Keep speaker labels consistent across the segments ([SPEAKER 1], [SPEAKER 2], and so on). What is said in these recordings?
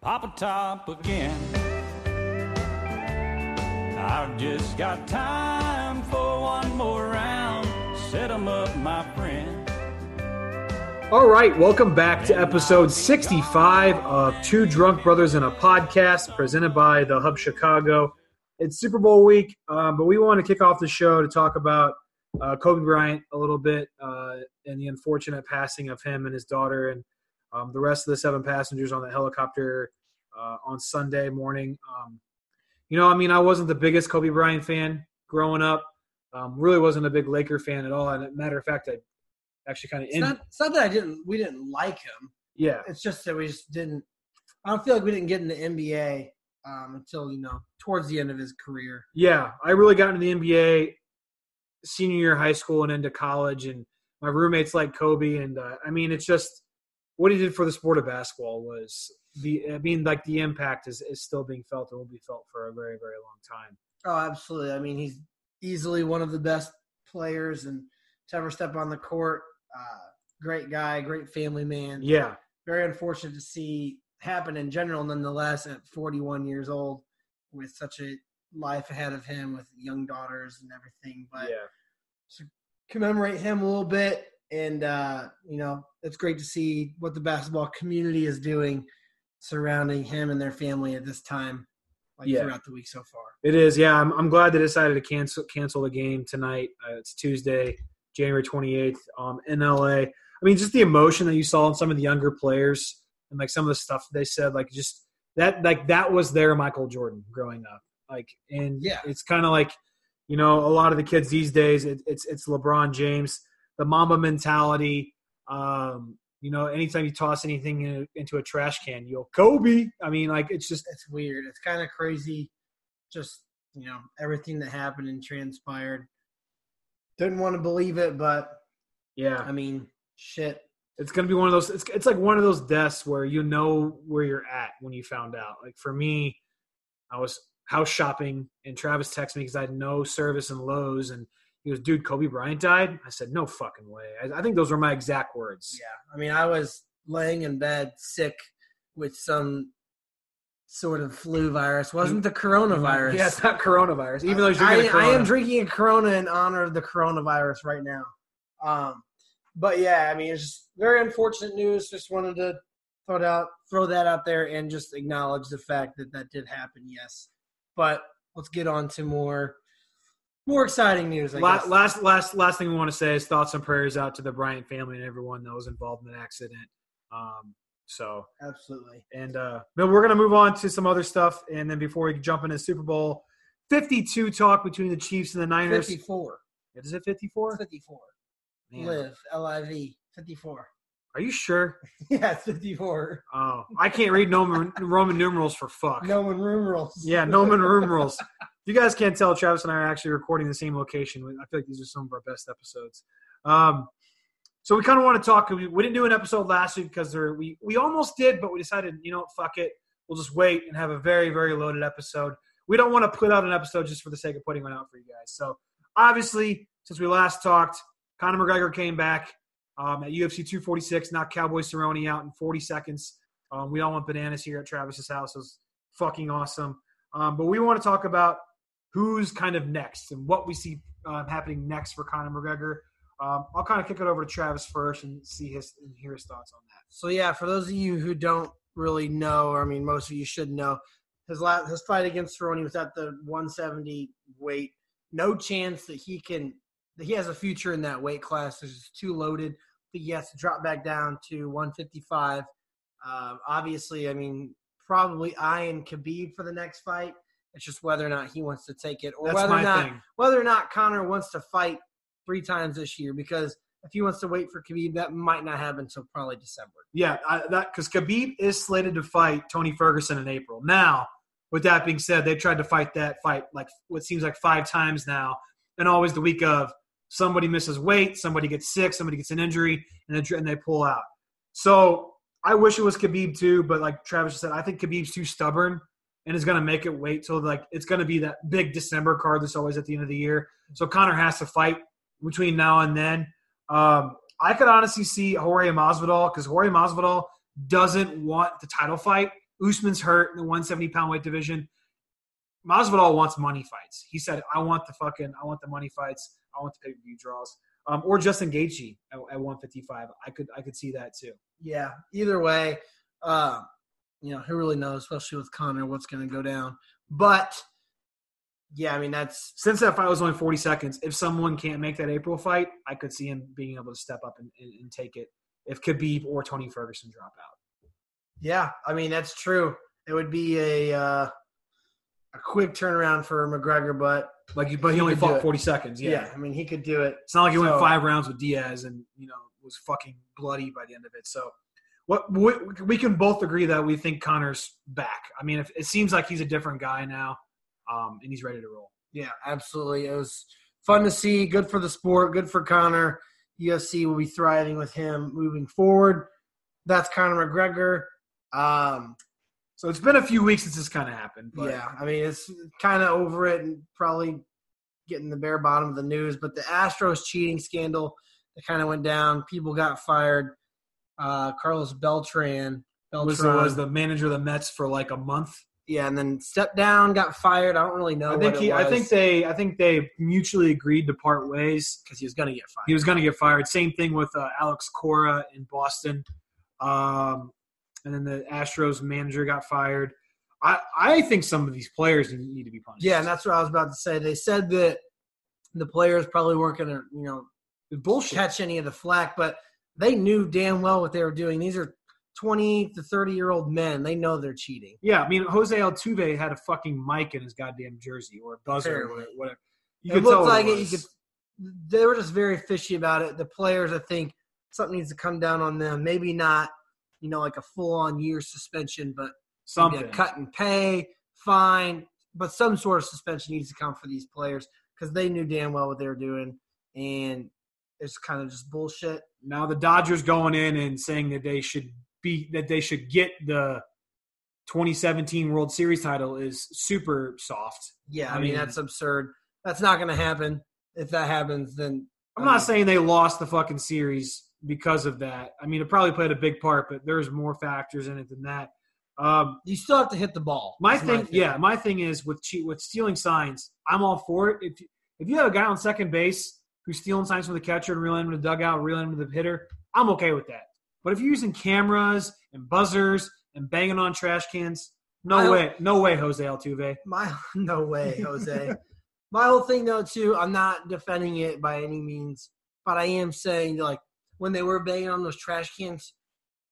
[SPEAKER 1] Papa Top again. I've just got time for one more round. Set 'em up, my friend.
[SPEAKER 2] All right, welcome back to episode 65 of Two Drunk Brothers in a Podcast, presented by the Hub Chicago. It's Super Bowl week, um, but we want to kick off the show to talk about uh, Kobe Bryant a little bit uh, and the unfortunate passing of him and his daughter and um, the rest of the seven passengers on the helicopter uh, on Sunday morning. Um, you know, I mean, I wasn't the biggest Kobe Bryant fan growing up. Um, really wasn't a big Laker fan at all. And matter of fact, I actually kind of
[SPEAKER 3] It's not, it's not that I didn't we didn't like him.
[SPEAKER 2] yeah.
[SPEAKER 3] It's just that we just didn't. I don't feel like we didn't get into the NBA um, until you know towards the end of his career.
[SPEAKER 2] Yeah, I really got into the NBA senior year high school and into college, and my roommates like Kobe, and uh, I mean, it's just what he did for the sport of basketball was the. I mean, like the impact is, is still being felt and will be felt for a very very long time.
[SPEAKER 3] Oh, absolutely. I mean, he's easily one of the best players and to ever step on the court. Uh, great guy, great family man.
[SPEAKER 2] Yeah,
[SPEAKER 3] Very unfortunate to see happen in general, nonetheless, at 41 years old with such a life ahead of him with young daughters and everything. But
[SPEAKER 2] yeah,
[SPEAKER 3] to commemorate him a little bit. And, uh, you know, it's great to see what the basketball community is doing surrounding him and their family at this time, like
[SPEAKER 2] Yeah.
[SPEAKER 3] throughout the week so far.
[SPEAKER 2] it is. Yeah, I'm, I'm glad they decided to cancel cancel the game tonight. Uh, it's Tuesday, January 28th, um, in LA. I mean, just the emotion that you saw in some of the younger players and like some of the stuff they said, like just that, like that was their Michael Jordan growing up. Like, and
[SPEAKER 3] Yeah.
[SPEAKER 2] it's kind of like, you know, a lot of the kids these days, it, it's it's LeBron James, the Mamba mentality. Um, you know, anytime you toss anything in, into a trash can, you'll Kobe. I mean, like it's just
[SPEAKER 3] It's weird. It's kind of crazy. Just, you know, everything that happened and transpired. Didn't want to believe it, but
[SPEAKER 2] yeah.
[SPEAKER 3] I mean, shit.
[SPEAKER 2] it's gonna be one of those it's, it's like one of those deaths where you know where you're at when you found out like for me i was house shopping and travis texted me because i had no service in lowes and he goes dude kobe bryant died i said no fucking way i, I think those were my exact words
[SPEAKER 3] Yeah. I mean, I was laying in bed sick with some sort of flu virus. Wasn't the coronavirus.
[SPEAKER 2] yeah it's not coronavirus even though you're
[SPEAKER 3] I, I am drinking a Corona in honor of the coronavirus right now. Um, but yeah, I mean, it's just very unfortunate news. Just wanted to throw out, throw that out there, and just acknowledge the fact that that did happen. Yes, but let's get on to more more exciting news. I
[SPEAKER 2] La-
[SPEAKER 3] guess.
[SPEAKER 2] last last last thing we want to say is thoughts and prayers out to the bryant family and everyone that was involved in the accident um so
[SPEAKER 3] Absolutely.
[SPEAKER 2] And uh, but we're gonna move on to some other stuff, and then before we jump into Super Bowl Fifty-two talk between the Chiefs and the Niners.
[SPEAKER 3] Fifty-four.
[SPEAKER 2] Is it fifty-four?
[SPEAKER 3] Fifty-four.
[SPEAKER 2] Man,
[SPEAKER 3] Live. L I V. Fifty-four.
[SPEAKER 2] Are you sure?
[SPEAKER 3] yeah, it's fifty-four.
[SPEAKER 2] Oh, I can't read Roman, Roman numerals for fuck.
[SPEAKER 3] Roman numerals.
[SPEAKER 2] Yeah, Roman numerals. You guys can't tell, Travis and I are actually recording the same location. I feel like these are some of our best episodes. Um, so we kind of want to talk. We, we didn't do an episode last week because there, we we almost did, but we decided, you know, what, fuck it. We'll just wait and have a very very loaded episode. We don't want to put out an episode just for the sake of putting one out for you guys. So obviously, since we last talked, Conor McGregor came back um, at UFC 246, knocked Cowboy Cerrone out in 40 seconds. Um, we all went bananas here at Travis's house. It was fucking awesome. Um, but we want to talk about who's kind of next and what we see uh, happening next for Conor McGregor. Um, I'll kind of kick it over to Travis first and see his and hear his thoughts on that.
[SPEAKER 3] So yeah, for those of you who don't really know, or I mean, most of you should know, his last his fight against Cerrone was at the 170 weight. No chance that he can he has a future in that weight class. It's just too loaded. But he has to drop back down to 155. Uh, obviously, I mean, probably eyeing Khabib for the next fight. It's just whether or not he wants to take it, or
[SPEAKER 2] That's
[SPEAKER 3] whether or not
[SPEAKER 2] thing.
[SPEAKER 3] whether or not Conor wants to fight three times this year. Because if he wants to wait for Khabib, that might not happen until probably December.
[SPEAKER 2] Yeah, I, that because Khabib is slated to fight Tony Ferguson in April. Now, with that being said, they tried to fight that fight like what seems like five times now, and always the week of somebody misses weight, somebody gets sick, somebody gets an injury, and they pull out. So I wish it was Khabib too, but like Travis said, I think Khabib's too stubborn and is going to make it wait till like it's going to be that big December card that's always at the end of the year. So Conor has to fight between now and then. Um, I could honestly see Jorge Masvidal because Jorge Masvidal doesn't want the title fight. Usman's hurt in the 170 pound weight division. Masvidal wants money fights. He said, "I want the fucking, I want the money fights. I want the pay per view draws." Um, or Justin Gaethje at, at 155. I could, I could see that too.
[SPEAKER 3] Yeah. Either way, uh, you know, who really knows, especially with Conor, what's going to go down. But yeah, I mean that's
[SPEAKER 2] Since that fight was only 40 seconds, if someone can't make that April fight, I could see him being able to step up and, and, and take it. If Khabib or Tony Ferguson drop out.
[SPEAKER 3] yeah, I mean that's true. It would be a uh, a quick turnaround for McGregor, but
[SPEAKER 2] Like, but he,
[SPEAKER 3] He
[SPEAKER 2] only fought 40 seconds.
[SPEAKER 3] yeah.
[SPEAKER 2] Yeah.
[SPEAKER 3] I mean he could do it.
[SPEAKER 2] It's not like he went five rounds with Diaz and you know was fucking bloody by the end of it. So, what we, we can both agree that we think Conor's back. I mean, if, it seems like he's a different guy now, um, and he's ready to roll.
[SPEAKER 3] Yeah, absolutely. It was fun to see. Good for the sport. Good for Conor. UFC will be thriving with him moving forward. That's Conor McGregor. Um,
[SPEAKER 2] So it's been a few weeks since this kind of happened. But
[SPEAKER 3] yeah, I mean it's kind of over it and probably getting the bare bottom of the news. But the Astros cheating scandal that kind of went down. People got fired. Uh, Carlos Beltran. Beltran
[SPEAKER 2] was was the manager of the Mets for like a month.
[SPEAKER 3] yeah, and then stepped down, got fired. I don't really know.
[SPEAKER 2] I think he. I think they. I think they mutually agreed to part ways.
[SPEAKER 3] because he was gonna get fired.
[SPEAKER 2] He was going to get fired. Same thing with uh, Alex Cora in Boston. Um, and then the Astros manager got fired. I, I think some of these players need to be punished.
[SPEAKER 3] Yeah, and that's what I was about to say. They said that the players probably weren't going to, you know,
[SPEAKER 2] bullshit.
[SPEAKER 3] catch any of the flack, but they knew damn well what they were doing. These are 20 to 30 year old men. They know they're cheating.
[SPEAKER 2] Yeah, I mean Jose Altuve had a fucking mic in his goddamn jersey or a buzzer or whatever. You
[SPEAKER 3] it looked like it. You could. They were just very fishy about it. The players, I think, something needs to come down on them. Maybe not, you know, like a full on year suspension, but
[SPEAKER 2] something.
[SPEAKER 3] a cut and pay, fine, but some sort of suspension needs to come for these players because they knew damn well what they were doing, and it's kind of just bullshit.
[SPEAKER 2] Now the Dodgers going in and saying that they should be that they should get the 2017 World Series title is super soft.
[SPEAKER 3] Yeah, I, mean,
[SPEAKER 2] mean-
[SPEAKER 3] that's absurd. That's not going to happen. If that happens, then
[SPEAKER 2] I'm
[SPEAKER 3] I
[SPEAKER 2] not
[SPEAKER 3] um,
[SPEAKER 2] saying they lost the fucking series because of that. I mean, it probably played a big part, but there's more factors in it than that. Um,
[SPEAKER 3] you still have to hit the ball.
[SPEAKER 2] my thing, yeah, my thing is with cheat with stealing signs. I'm all for it. If if you have a guy on second base who's stealing signs from the catcher and reeling into the dugout, reeling into the hitter, I'm okay with that. But if you're using cameras and buzzers and banging on trash cans, no way, no way, Jose Altuve.
[SPEAKER 3] My no way, Jose. My whole thing though too, I'm not defending it by any means, but I am saying like when they were banging on those trash cans,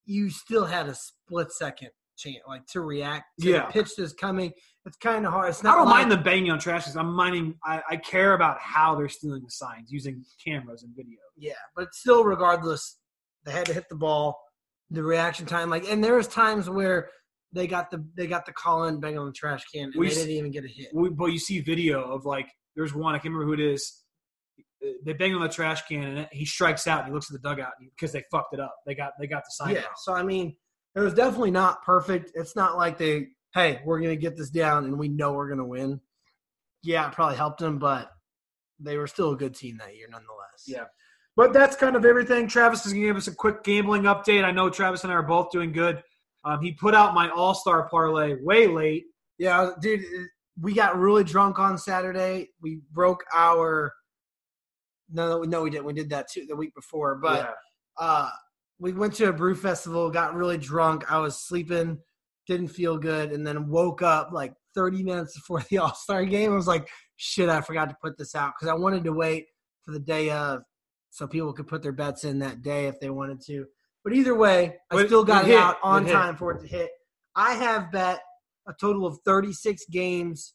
[SPEAKER 3] you still had a split second chance like to react to
[SPEAKER 2] Yeah.
[SPEAKER 3] the pitch that's coming. It's kind of hard. It's
[SPEAKER 2] I don't
[SPEAKER 3] like,
[SPEAKER 2] mind the banging on trash cans. I'm minding. I, I care about how they're stealing the signs using cameras and video.
[SPEAKER 3] Yeah, but still, regardless, they had to hit the ball. The reaction time, like, and there was times where they got the they got the call in bang on the trash can, and
[SPEAKER 2] We
[SPEAKER 3] they didn't even get a hit.
[SPEAKER 2] We, but you see video of like there's one I can't remember who it is. They bang on the trash can and he strikes out and he looks at the dugout because they fucked it up. They got they got the sign
[SPEAKER 3] Yeah,
[SPEAKER 2] wrong.
[SPEAKER 3] so I mean, it was definitely not perfect. It's not like they, hey, we're gonna get this down and we know we're gonna win. Yeah, it probably helped them, but they were still a good team that year, nonetheless.
[SPEAKER 2] Yeah. But that's kind of everything. Travis is going to give us a quick gambling update. I know Travis and I are both doing good. Um, he put out my All Star parlay way late.
[SPEAKER 3] Yeah, dude, we got really drunk on Saturday. We broke our. No, no, we didn't. We did that too the week before, but
[SPEAKER 2] Yeah.
[SPEAKER 3] uh, we went to a brew festival, got really drunk. I was sleeping, didn't feel good, and then woke up like 30 minutes before the All Star game. I was like, shit, I forgot to put this out because I wanted to wait for the day of so people could put their bets in that day if they wanted to. But either way, I
[SPEAKER 2] But
[SPEAKER 3] still got
[SPEAKER 2] it
[SPEAKER 3] it out on
[SPEAKER 2] It
[SPEAKER 3] time for it to hit. I have bet a total of 36 games,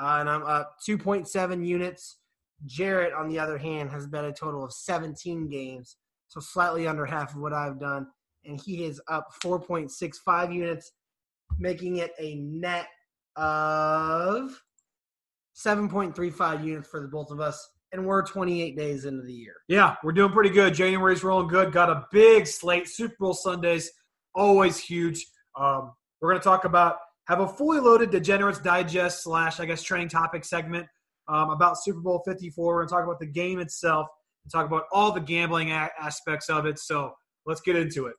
[SPEAKER 3] uh, and I'm up 2.7 units. Jarrett, on the other hand, has been a total of 17 games, so slightly under half of what I've done, and he is up 4.65 units, making it a net of 7.35 units for the both of us. And we're 28 days into the year.
[SPEAKER 2] Yeah, we're doing pretty good. January's rolling good. Got a big slate. Super Bowl Sundays, always huge. Um, we're going to talk about have a fully loaded Degenerates Digest slash I guess training topic segment um, about Super Bowl 54. We're going to talk about the game itself and talk about all the gambling a- aspects of it. So let's get into it.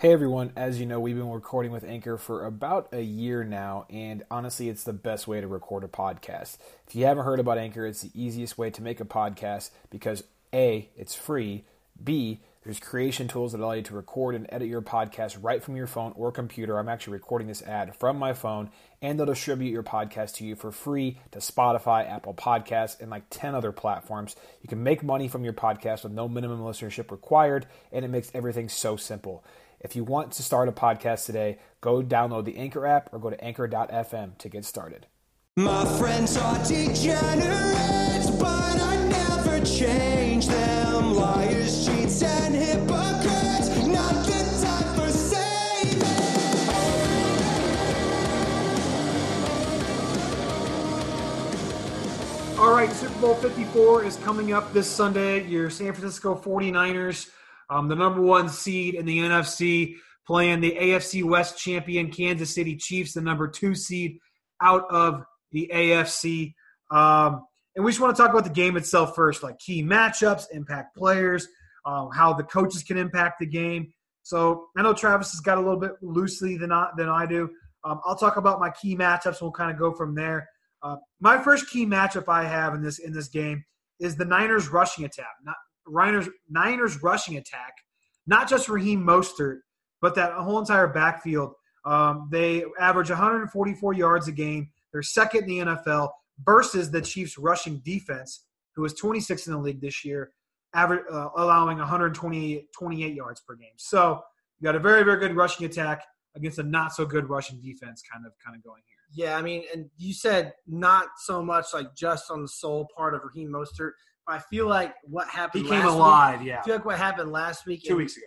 [SPEAKER 4] Hey everyone, as you know, we've been recording with Anchor for about a year now, and honestly, it's the best way to record a podcast. If you haven't heard about Anchor, it's the easiest way to make a podcast because A, it's free, B, there's creation tools that allow you to record and edit your podcast right from your phone or computer. I'm actually recording this ad from my phone, and they'll distribute your podcast to you for free to Spotify, Apple Podcasts, and like 10 other platforms. You can make money from your podcast with no minimum listenership required, and it makes everything so simple. If you want to start a podcast today, go download the Anchor app or go to anchor.fm to get started.
[SPEAKER 5] My friends are degenerates, but I never change
[SPEAKER 2] All right, Super Bowl 54 is coming up this Sunday. Your San Francisco 49ers, um, the number one seed in the NFC, playing the AFC West champion Kansas City Chiefs, the number two seed out of the AFC. Um, and we just want to talk about the game itself first, like key matchups, impact players, um, how the coaches can impact the game. So I know Travis has got a little bit loosely than I, than I do. Um, I'll talk about my key matchups. We'll kind of go from there. Uh, my first key matchup I have in this in this game is the Niners rushing attack. Not Niners Niners rushing attack, not just Raheem Mostert, but that whole entire backfield. Um, they average 144 yards a game. They're second in the NFL versus the Chiefs' rushing defense, who is 26 in the league this year, average, uh, allowing 128 28 yards per game. So you got a very very good rushing attack against a not so good rushing defense, kind of kind of going here.
[SPEAKER 3] Yeah, I mean, and you said not so much like just on the soul part of Raheem Mostert, but I feel like what happened.
[SPEAKER 2] He came
[SPEAKER 3] last
[SPEAKER 2] alive,
[SPEAKER 3] week,
[SPEAKER 2] yeah,
[SPEAKER 3] I feel like what happened last week
[SPEAKER 2] two
[SPEAKER 3] and-
[SPEAKER 2] weeks ago.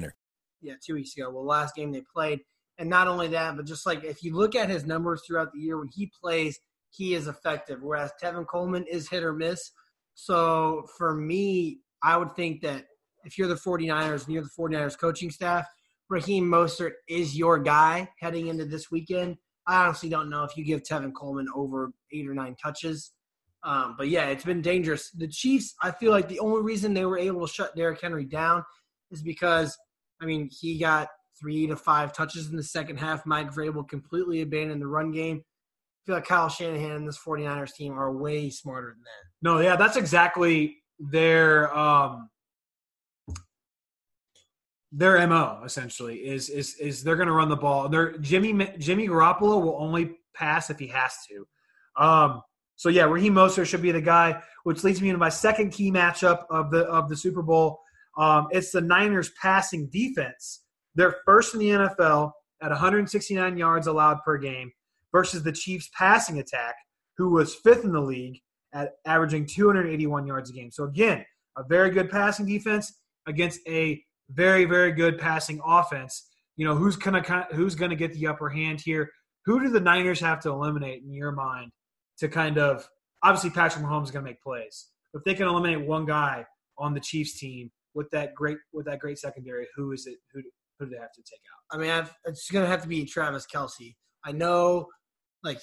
[SPEAKER 3] Yeah, two weeks ago. Well, last game they played, and not only that, but just like if you look at his numbers throughout the year when he plays, he is effective. Whereas Tevin Coleman is hit or miss. So for me, I would think that if you're the 49ers and you're the 49ers coaching staff, Raheem Mostert is your guy heading into this weekend. I honestly don't know if you give Tevin Coleman over eight or nine touches. Um, but yeah, it's been dangerous. The Chiefs, I feel like the only reason they were able to shut Derrick Henry down is because I mean, he got three to five touches in the second half. Mike Vrabel completely abandoned the run game. I feel like Kyle Shanahan and this 49ers team are way smarter than that.
[SPEAKER 2] No, yeah, that's exactly their um their mo essentially is is is they're going to run the ball. They're Jimmy Jimmy Garoppolo will only pass if he has to. Um, so yeah, Raheem Mostert should be the guy, which leads me into my second key matchup of the of the Super Bowl. Um, it's the Niners passing defense. They're first in the NFL at 169 yards allowed per game versus the Chiefs passing attack, who was fifth in the league at averaging 281 yards a game. So again, a very good passing defense against a very very good passing offense. You know who's gonna who's gonna get the upper hand here? Who do the Niners have to eliminate in your mind to kind of obviously Patrick Mahomes is gonna make plays. If they can eliminate one guy on the Chiefs team with that great with that great secondary, who is it? Who who do they have to take out?
[SPEAKER 3] I mean, I've, it's going to have to be Travis Kelce. I know, like,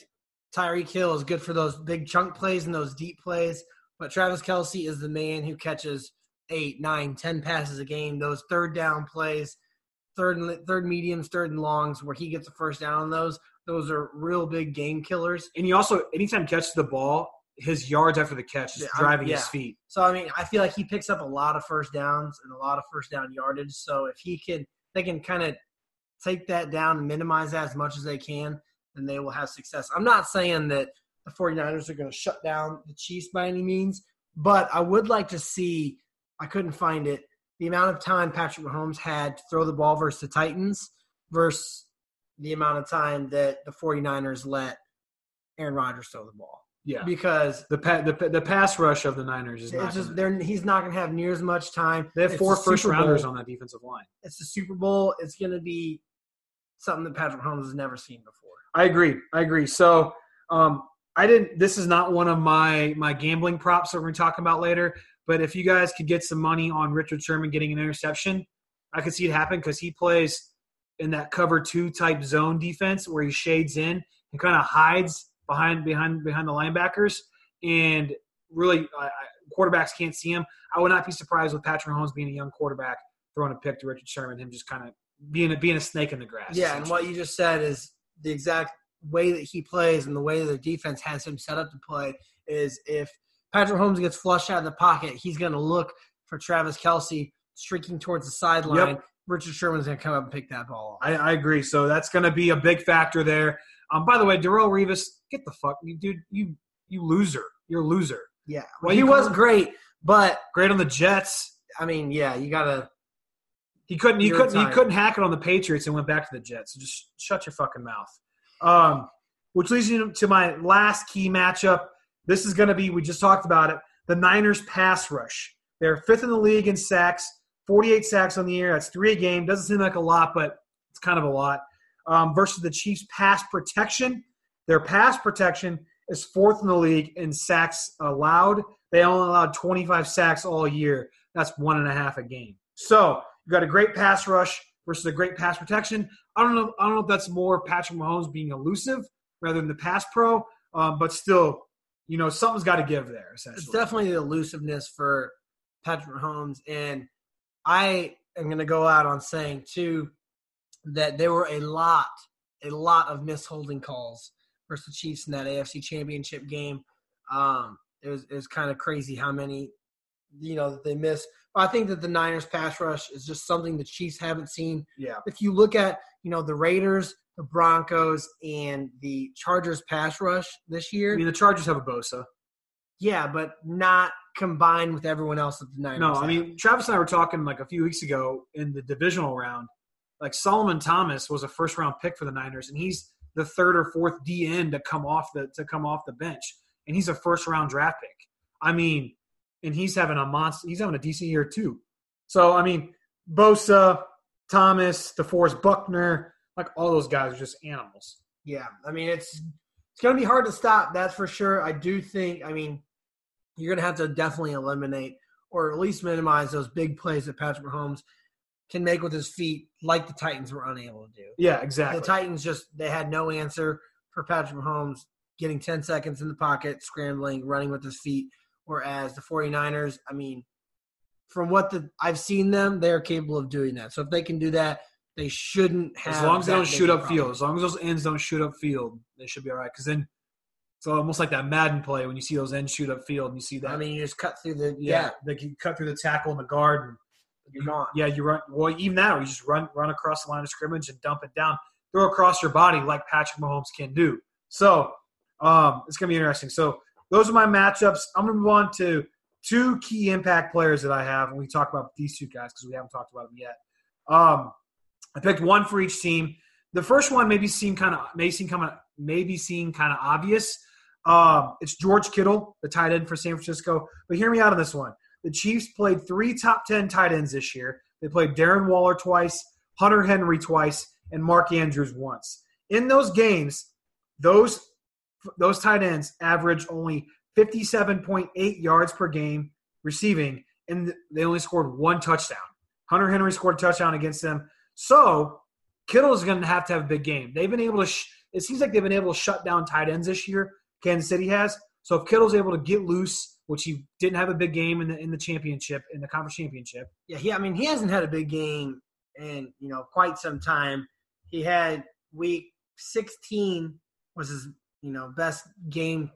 [SPEAKER 3] Tyreek Hill is good for those big chunk plays and those deep plays, but Travis Kelce is the man who catches eight, nine, ten passes a game. Those third down plays, third and third mediums, third and longs, where he gets the first down on those. Those are real big game killers.
[SPEAKER 2] And he also anytime catches the ball, his yards after the catch is
[SPEAKER 3] Yeah,
[SPEAKER 2] driving
[SPEAKER 3] yeah.
[SPEAKER 2] his feet.
[SPEAKER 3] So I mean, I feel like he picks up a lot of first downs and a lot of first down yardage. So if he can, they can kind of take that down and minimize that as much as they can, then they will have success. I'm not saying that the 49ers are going to shut down the Chiefs by any means, but I would like to see. I couldn't find it. The amount of time Patrick Mahomes had to throw the ball versus the Titans versus the amount of time that the 49ers let Aaron Rodgers throw the ball.
[SPEAKER 2] Yeah.
[SPEAKER 3] Because
[SPEAKER 2] The, pa- the the pass rush of the Niners is not.
[SPEAKER 3] just
[SPEAKER 2] gonna-
[SPEAKER 3] they're he's not going to have near as much time.
[SPEAKER 2] they have
[SPEAKER 3] It's
[SPEAKER 2] four
[SPEAKER 3] the Super
[SPEAKER 2] rounders
[SPEAKER 3] Bowl.
[SPEAKER 2] on that defensive line.
[SPEAKER 3] It's the Super Bowl. It's going to be something that Patrick Mahomes has never seen before.
[SPEAKER 2] I agree. I agree. So um, I didn't. This is not one of my my gambling props that we're going to talk about later. But if you guys could get some money on Richard Sherman getting an interception, I could see it happen because he plays in that cover two type zone defense where he shades in and kind of hides behind behind behind the linebackers, and really I, quarterbacks can't see him. I would not be surprised with Patrick Mahomes being a young quarterback throwing a pick to Richard Sherman, him just kind of being a, being a snake in the grass.
[SPEAKER 3] Yeah, and what you just said is the exact way that he plays and the way that the defense has him set up to play is if Patrick Mahomes gets flushed out of the pocket, he's going to look for Travis Kelce streaking towards the sideline.
[SPEAKER 2] Yep.
[SPEAKER 3] Richard Sherman's going to come up and pick that ball off.
[SPEAKER 2] I, I agree. So that's going to be a big factor there. Um, by the way, Darrelle Revis, get the fuck, you dude, you you loser, you're a loser.
[SPEAKER 3] yeah,
[SPEAKER 2] Well,
[SPEAKER 3] he was great, but
[SPEAKER 2] Great on the Jets.
[SPEAKER 3] I mean, yeah, you got to.
[SPEAKER 2] He couldn't. He couldn't. He couldn't hack it on the Patriots and went back to the Jets. So just shut your fucking mouth. Um, which leads you to my last key matchup. This is going to be. We just talked about it. The Niners pass rush. They're fifth in the league in sacks. Forty-eight sacks on the year. That's three a game. Doesn't seem like a lot, but it's kind of a lot. Um, versus the Chiefs' pass protection. Their pass protection is fourth in the league in sacks allowed. They only allowed 25 sacks all year. That's one and a half a game. So you got a great pass rush versus a great pass protection. I don't know. I don't know if that's more Patrick Mahomes being elusive rather than the pass pro, um, but still, you know, something's got to give there. Essentially,
[SPEAKER 3] It's definitely the elusiveness for Patrick Mahomes, and I am going to go out on saying too that there were a lot, a lot of misholding calls versus the Chiefs in that AFC Championship game. Um, it was it was kind of crazy how many, you know, that they missed. But I think that the Niners pass rush is just something the Chiefs haven't seen.
[SPEAKER 2] yeah.
[SPEAKER 3] If you look at you know the Raiders, the Broncos, and the Chargers pass rush this year,
[SPEAKER 2] I mean, the Chargers have a Bosa.
[SPEAKER 3] yeah, but not combined with everyone else that the Niners.
[SPEAKER 2] No, I mean, Travis and I were talking like a few weeks ago in the divisional round. Like Solomon Thomas was a first round pick for the Niners, and he's the third or fourth DN to come off the to come off the bench, and he's a first round draft pick. I mean, and he's having a monster. He's having a decent year too. So I mean, Bosa, Thomas, DeForest Buckner, like all those guys are just animals.
[SPEAKER 3] yeah, I mean it's it's going to be hard to stop. That's for sure. I do think. I mean, you're going to have to definitely eliminate or at least minimize those big plays that Patrick Mahomes can make with his feet, like the Titans were unable to do.
[SPEAKER 2] Yeah, exactly.
[SPEAKER 3] The Titans just they had no answer for Patrick Mahomes getting 10 seconds in the pocket, scrambling, running with his feet. Whereas the 49ers, I mean, from what the I've seen them, they're capable of doing that. So if they can do that, they shouldn't have.
[SPEAKER 2] as long as they don't shoot up
[SPEAKER 3] problem.
[SPEAKER 2] field, as long as those ends don't shoot up field, they should be all right. Because then it's almost like that Madden play when you see those ends shoot up field and you see that.
[SPEAKER 3] I mean, you just cut through the
[SPEAKER 2] yeah,
[SPEAKER 3] yeah,
[SPEAKER 2] they can cut through the tackle and the guard. And
[SPEAKER 3] you're
[SPEAKER 2] yeah, you run. Well, even now, you just run run across the line of scrimmage and dump it down, throw across your body like Patrick Mahomes can do. So um, it's gonna be interesting. So those are my matchups. I'm gonna move on to two key impact players that I have when we talk about these two guys because we haven't talked about them yet. Um, I picked one for each team. The first one maybe seem kind of may seem kind of maybe seem kind of obvious. Um, it's George Kittle, the tight end for San Francisco. But hear me out on this one. The Chiefs played three top ten tight ends this year. They played Darren Waller twice, Hunter Henry twice, and Mark Andrews once. In those games, those those tight ends averaged only 57.8 yards per game receiving, and they only scored one touchdown. Hunter Henry scored a touchdown against them. So Kittle is going to have to have a big game. They've been able to. Sh- it seems like they've been able to shut down tight ends this year. Kansas City has. So if Kittle's able to get loose, which he didn't have a big game in the in the championship in the conference championship,
[SPEAKER 3] Yeah, he. I mean, he hasn't had a big game in you know quite some time. He had week 16 was his you know best game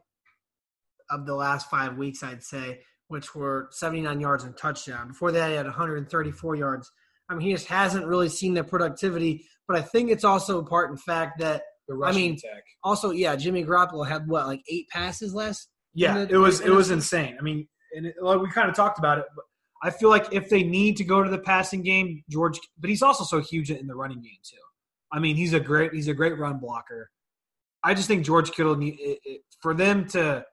[SPEAKER 3] of the last five weeks, I'd say, which were 79 yards and touchdown. Before that, he had 134 yards. I mean, he just hasn't really seen the productivity, but I think it's also a part in fact that
[SPEAKER 2] The
[SPEAKER 3] I mean,
[SPEAKER 2] attack.
[SPEAKER 3] also, yeah, Jimmy Garoppolo had what, like eight passes last?
[SPEAKER 2] Yeah,
[SPEAKER 3] the-
[SPEAKER 2] it was it was insane. I mean, and it, like we kind of talked about it, but I feel like if they need to go to the passing game, George, but he's also so huge in the running game too. I mean, he's a great he's a great run blocker. I just think George Kittle need it, it, for them to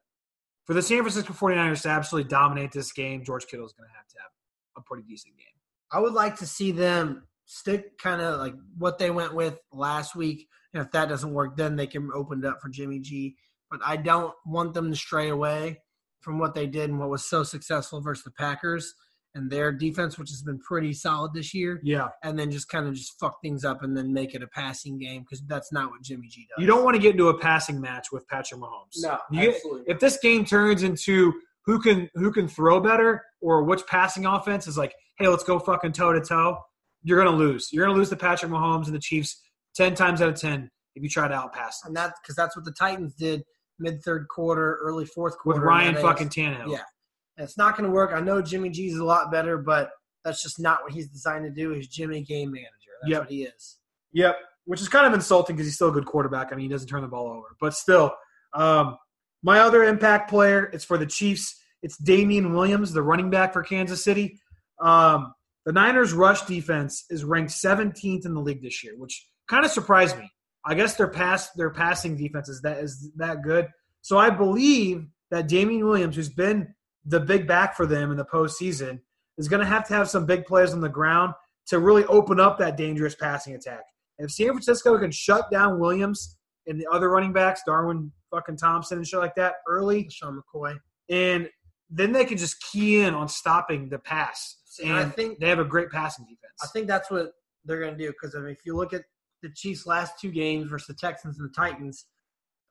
[SPEAKER 2] for the San Francisco 49ers to absolutely dominate this game, George Kittle is going to have to have a pretty decent game.
[SPEAKER 3] I would like to see them stick kind of like what they went with last week. And if that doesn't work, then they can open it up for Jimmy G. But I don't want them to stray away from what they did and what was so successful versus the Packers and their defense, which has been pretty solid this year.
[SPEAKER 2] Yeah,
[SPEAKER 3] And then just kind of just fuck things up and then make it a passing game because that's not what Jimmy G does.
[SPEAKER 2] you don't want to get into a passing match with Patrick Mahomes.
[SPEAKER 3] No,
[SPEAKER 2] You
[SPEAKER 3] absolutely.
[SPEAKER 2] if this game turns into who can who can throw better or which passing offense is like, hey, let's go fucking toe to toe, you're gonna lose. You're gonna lose to Patrick Mahomes and the Chiefs ten times out of ten if you try to outpass them
[SPEAKER 3] and that because that's what the Titans did mid third quarter, early fourth quarter. with. Ryan
[SPEAKER 2] fucking. Tannehill.
[SPEAKER 3] Yeah. And it's not going to work. I know Jimmy G's is a lot better, but that's just not what he's designed to do. He's Jimmy game manager. That's
[SPEAKER 2] Yep.
[SPEAKER 3] what he is.
[SPEAKER 2] Yep, which is kind of insulting because he's still a good quarterback. I mean, he doesn't turn the ball over, but still. Um, my other impact player, it's for the Chiefs. It's Damien Williams, the running back for Kansas City. Um, the Niners' rush defense is ranked 17th in the league this year, which kind of surprised me. I guess their pass their passing defense is that is that good. So I believe that Damien Williams, who's been the big back for them in the postseason, is going to have to have some big plays on the ground to really open up that dangerous passing attack. And if San Francisco can shut down Williams and the other running backs, Darwin fucking Thompson and shit like that early,
[SPEAKER 3] Sean McCoy.
[SPEAKER 2] and then they can just key in on stopping the pass.
[SPEAKER 3] And
[SPEAKER 2] And
[SPEAKER 3] I think
[SPEAKER 2] they have a great passing defense.
[SPEAKER 3] I think that's what they're going to do because I mean, if you look at the Chiefs' last two games versus the Texans and the Titans,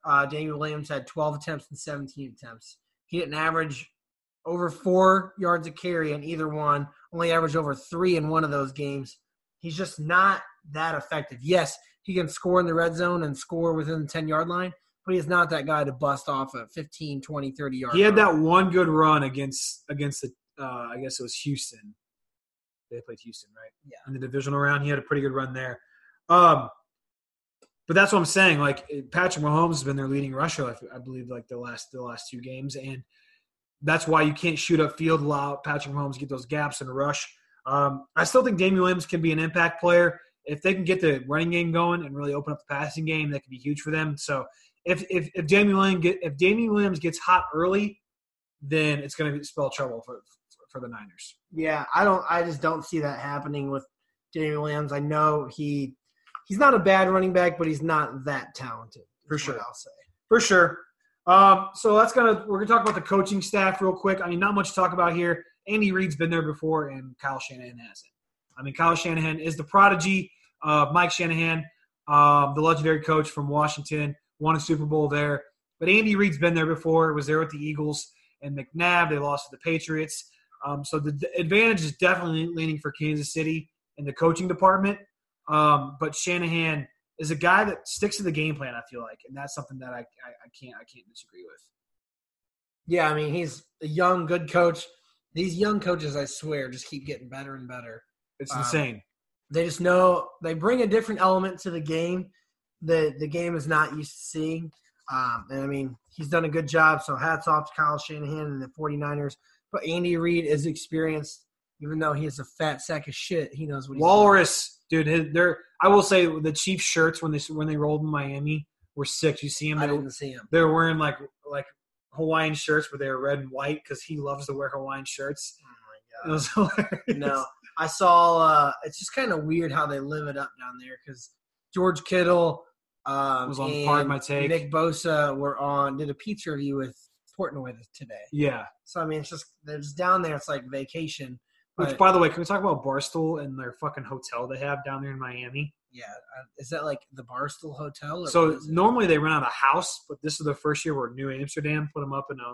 [SPEAKER 3] uh, Daniel Williams had 12 attempts and 17 attempts. He didn't average over four yards a carry in either one. Only averaged over three in one of those games. He's just not that effective. Yes, he can score in the red zone and score within the 10 yard line, but he's not that guy to bust off a 15, 20, 30 yard.
[SPEAKER 2] he had
[SPEAKER 3] run.
[SPEAKER 2] that one good run against against the uh, I guess it was Houston. They played Houston, right?
[SPEAKER 3] Yeah.
[SPEAKER 2] In the divisional round, he had a pretty good run there. Um, but that's what I'm saying. Like Patrick Mahomes has been their leading rusher, I- believe, like the last the last two games, and that's why you can't shoot up field, allow Patrick Mahomes get those gaps and rush. Um, I still think Damien Williams can be an impact player if they can get the running game going and really open up the passing game. That could be huge for them. So if if if Damien Williams get if Damien Williams gets hot early, then it's going to spell trouble for for the Niners.
[SPEAKER 3] Yeah, I don't. I just don't see that happening with Damien Williams. I know he he's not a bad running back, but he's not that talented.
[SPEAKER 2] For sure.
[SPEAKER 3] I'll say.
[SPEAKER 2] For sure. Um, so that's gonna we're gonna talk about the coaching staff real quick. I mean, not much to talk about here. Andy Reid's been there before, and Kyle Shanahan hasn't. I mean, Kyle Shanahan is the prodigy of Mike Shanahan, um, the legendary coach from Washington, won a Super Bowl there. But Andy Reid's been there before. Was there with the Eagles and McNabb. They lost to the Patriots. Um, so the advantage is definitely leaning for Kansas City in the coaching department. Um, but Shanahan is a guy that sticks to the game plan. I feel like, and that's something that I, I, I can't I can't disagree with.
[SPEAKER 3] Yeah, I mean he's a young, good coach. These young coaches, I swear, just keep getting better and better.
[SPEAKER 2] It's
[SPEAKER 3] Um,
[SPEAKER 2] insane.
[SPEAKER 3] They just know they bring a different element to the game that the game is not used to seeing. Um, and I mean, he's done a good job. So hats off to Kyle Shanahan and the 49ers. But Andy Reid is experienced, even though he is a fat sack of shit. He knows what he's doing.
[SPEAKER 2] Dude. his- They're I will say the Chiefs shirts when they when they rolled in Miami were sick. You see them?
[SPEAKER 3] I
[SPEAKER 2] They,
[SPEAKER 3] didn't see him.
[SPEAKER 2] they were wearing like like Hawaiian shirts, but they were red and white because he loves to wear Hawaiian shirts. It was hilarious.
[SPEAKER 3] No, I saw. Uh, it's just kind of weird how they live it up down there because George Kittle um,
[SPEAKER 2] Was on
[SPEAKER 3] and
[SPEAKER 2] Pardon My Take.
[SPEAKER 3] Nick Bosa were on did a pizza review with Portnoy today.
[SPEAKER 2] Yeah.
[SPEAKER 3] So I mean, it's just they're down there. It's like vacation.
[SPEAKER 2] Which,
[SPEAKER 3] But,
[SPEAKER 2] by the way, can we talk about Barstool and their fucking hotel they have down there in Miami?
[SPEAKER 3] yeah, uh, is that like the Barstool Hotel? Or
[SPEAKER 2] So
[SPEAKER 3] what is it?
[SPEAKER 2] normally they rent out a house, but this is the first year where New Amsterdam put them up in a